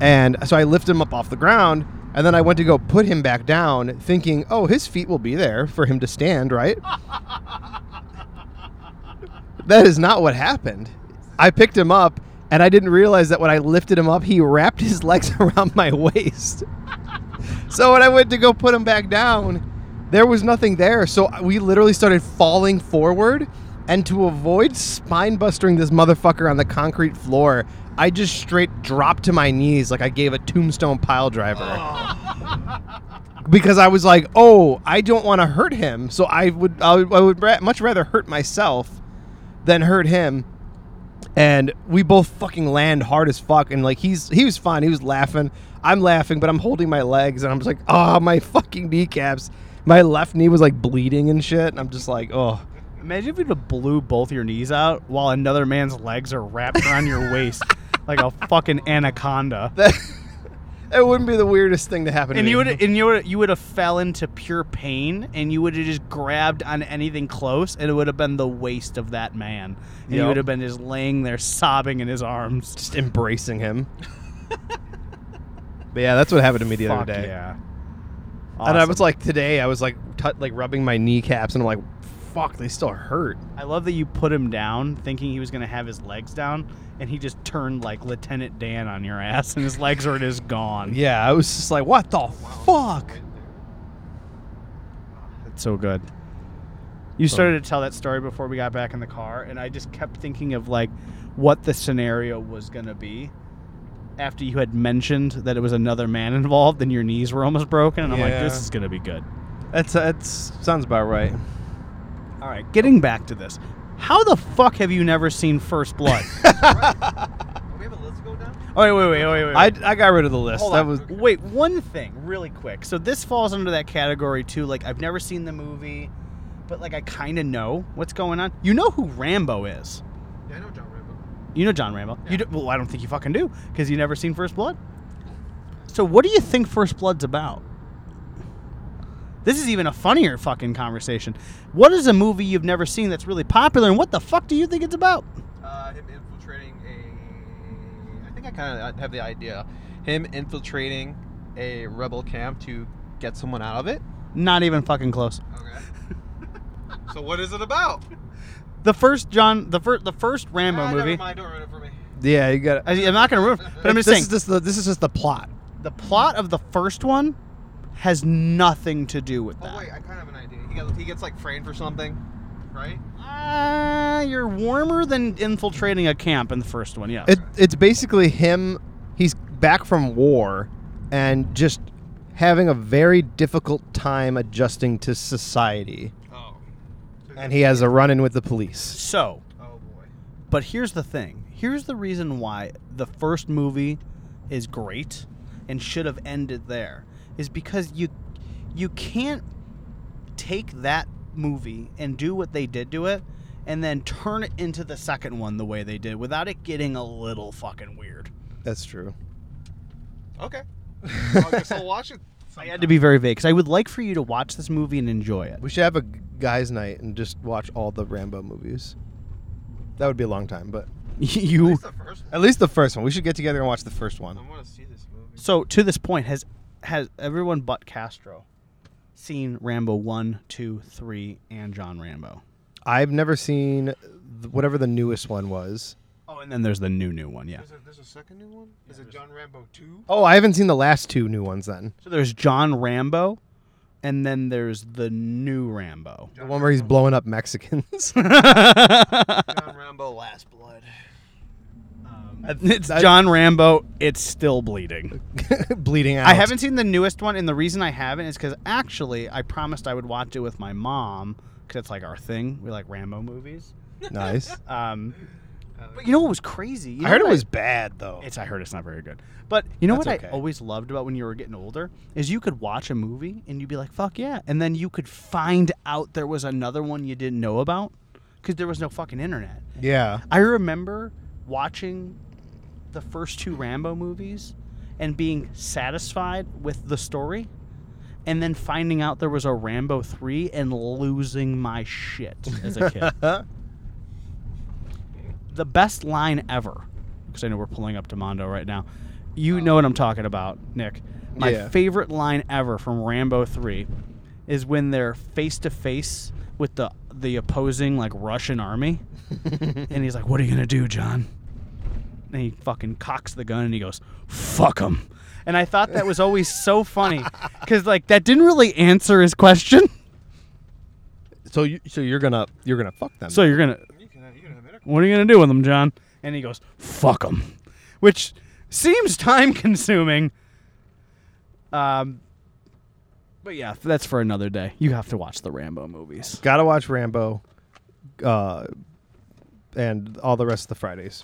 [SPEAKER 1] and so I lifted him up off the ground, and then I went to go put him back down, thinking, "Oh, his feet will be there for him to stand, right?" that is not what happened. I picked him up, and I didn't realize that when I lifted him up, he wrapped his legs around my waist. So when I went to go put him back down, there was nothing there. So we literally started falling forward. And to avoid spine bustering this motherfucker on the concrete floor, I just straight dropped to my knees like I gave a tombstone pile driver. because I was like, oh, I don't want to hurt him. So I would, I would, I would ra- much rather hurt myself than hurt him. And we both fucking land hard as fuck. And like he's he was fine. He was laughing. I'm laughing but i'm holding my legs and i'm just like oh my fucking kneecaps. My left knee was like bleeding and shit. And i'm just like oh.
[SPEAKER 2] Imagine if you'd have blew both your knees out while another man's legs are wrapped around your waist like a fucking anaconda.
[SPEAKER 1] that that wouldn't be the weirdest thing to happen
[SPEAKER 2] And
[SPEAKER 1] to
[SPEAKER 2] you would and you would you would have fell into pure pain and you would have just grabbed on anything close and it would have been the waist of that man. And you would have been just laying there sobbing in his arms.
[SPEAKER 1] just embracing him but yeah that's what happened to me the
[SPEAKER 2] Fuck
[SPEAKER 1] other day
[SPEAKER 2] yeah.
[SPEAKER 1] and i was like today i was like t- like rubbing my kneecaps and i'm like fuck they still hurt
[SPEAKER 2] I love that you put him down thinking he was going to have his legs down and he just turned like Lieutenant Dan on your ass and his legs are just gone.
[SPEAKER 1] yeah i was just like what the fuck
[SPEAKER 2] It's so good. You started to tell that story before we got back in the car, and I just kept thinking of like what the scenario was gonna be after you had mentioned that it was another man involved and your knees were almost broken, and I'm like,
[SPEAKER 1] Yeah.
[SPEAKER 2] this is gonna be good.
[SPEAKER 1] that's that's sounds about right
[SPEAKER 2] All right, getting back to this, how the fuck have you never seen First Blood?
[SPEAKER 3] we have a list go down?
[SPEAKER 2] oh wait, wait, wait, wait, wait.
[SPEAKER 1] I, I got rid of the list.
[SPEAKER 2] Hold
[SPEAKER 1] that
[SPEAKER 2] on.
[SPEAKER 1] was
[SPEAKER 2] Wait, one thing, really quick. So this falls under that category too. Like I've never seen the movie, but like I kind of know what's going on. You know who Rambo is?
[SPEAKER 3] Yeah, I know John Rambo.
[SPEAKER 2] You know John Rambo. You do, well, I don't think you fucking do because you never seen First Blood. So what do you think First Blood's about? This is even a funnier fucking conversation. What is a movie you've never seen that's really popular, and what the fuck do you think it's about?
[SPEAKER 3] Uh, him infiltrating a. I think I kind of have the idea. Him infiltrating a rebel camp to get someone out of it.
[SPEAKER 2] Not even fucking close.
[SPEAKER 3] Okay. so what is it about?
[SPEAKER 2] The first John, the first, the first Rambo
[SPEAKER 3] Ah,
[SPEAKER 2] movie.
[SPEAKER 3] Never mind, don't ruin it for me.
[SPEAKER 1] yeah. You got.
[SPEAKER 2] I, am not gonna ruin, but I'm just
[SPEAKER 1] this
[SPEAKER 2] saying
[SPEAKER 1] Is just the, this is just the plot.
[SPEAKER 2] the plot of the first one has nothing to do with
[SPEAKER 3] Oh
[SPEAKER 2] that.
[SPEAKER 3] wait, I kind of have an idea. He gets, he gets like framed for something, right?
[SPEAKER 2] Uh, you're warmer than infiltrating a camp in the first one. Yes.
[SPEAKER 1] It, it's basically him. He's back from war, and just having a very difficult time adjusting to society.
[SPEAKER 3] Oh.
[SPEAKER 1] And he has a run-in with the police.
[SPEAKER 2] so,
[SPEAKER 3] Oh boy.
[SPEAKER 2] but here's the thing. Here's the reason why the first movie is great and should have ended there is because you you can't take that movie and do what they did to it and then turn it into the second one the way they did without it getting a little fucking weird.
[SPEAKER 1] That's true.
[SPEAKER 3] Okay. Well, I guess I'll watch it.
[SPEAKER 2] I had to be very vague because I would like for you to watch this movie and enjoy it.
[SPEAKER 1] We should have a guys' night and just watch all the Rambo movies. That would be a long time, but
[SPEAKER 3] At
[SPEAKER 2] you
[SPEAKER 3] least the first one.
[SPEAKER 1] at least the first one. We should get together and watch the first one.
[SPEAKER 3] I want to see this movie.
[SPEAKER 2] so to this point has has everyone but Castro seen Rambo one, two, three, and John Rambo?
[SPEAKER 1] I've never seen th- whatever the newest one was.
[SPEAKER 2] Oh, and then there's the new new one. Yeah.
[SPEAKER 3] There's a, there's a second new one. Is it John Rambo two?
[SPEAKER 1] Oh, I haven't seen the last two new ones then.
[SPEAKER 2] So there's John Rambo, and then there's the new Rambo.
[SPEAKER 1] The one where he's blowing up Mexicans.
[SPEAKER 3] John Rambo Last Blood.
[SPEAKER 2] it's
[SPEAKER 1] I-
[SPEAKER 2] John Rambo. It's still bleeding.
[SPEAKER 1] bleeding out.
[SPEAKER 2] I haven't seen the newest one, and the reason I haven't is because actually I promised I would watch it with my mom because it's like our thing. We like Rambo movies.
[SPEAKER 1] Nice.
[SPEAKER 2] Um, but you know what was crazy? You
[SPEAKER 1] I heard it
[SPEAKER 2] what
[SPEAKER 1] was bad though.
[SPEAKER 2] It's I heard it's not very good. But you know
[SPEAKER 1] That's
[SPEAKER 2] what
[SPEAKER 1] okay.
[SPEAKER 2] I always loved about when you were getting older is you could watch a movie and you'd be like, "Fuck yeah!" and then you could find out there was another one you didn't know about because there was no fucking internet.
[SPEAKER 1] yeah.
[SPEAKER 2] I remember watching the first two Rambo movies and being satisfied with the story, and then finding out there was a Rambo three and losing my shit as a kid. the best line ever, because I know we're pulling up to Mondo right now. You oh. know what I'm talking about, Nick. My
[SPEAKER 1] Yeah.
[SPEAKER 2] favorite line ever from Rambo 3 is when they're face to face with the the opposing like Russian army, and he's like, "What are you gonna do, John?" And he fucking cocks the gun and he goes, "Fuck him." And I thought that was always so funny because like that didn't really answer his question.
[SPEAKER 1] so you so you're gonna you're gonna fuck them.
[SPEAKER 2] So you're gonna
[SPEAKER 3] You can, you can
[SPEAKER 2] what are you gonna do with them, John? And he goes, "Fuck them," which seems time consuming. Um, but yeah, that's for another day. You have to watch the Rambo movies.
[SPEAKER 1] gotta watch Rambo, uh, and all the rest of the Fridays.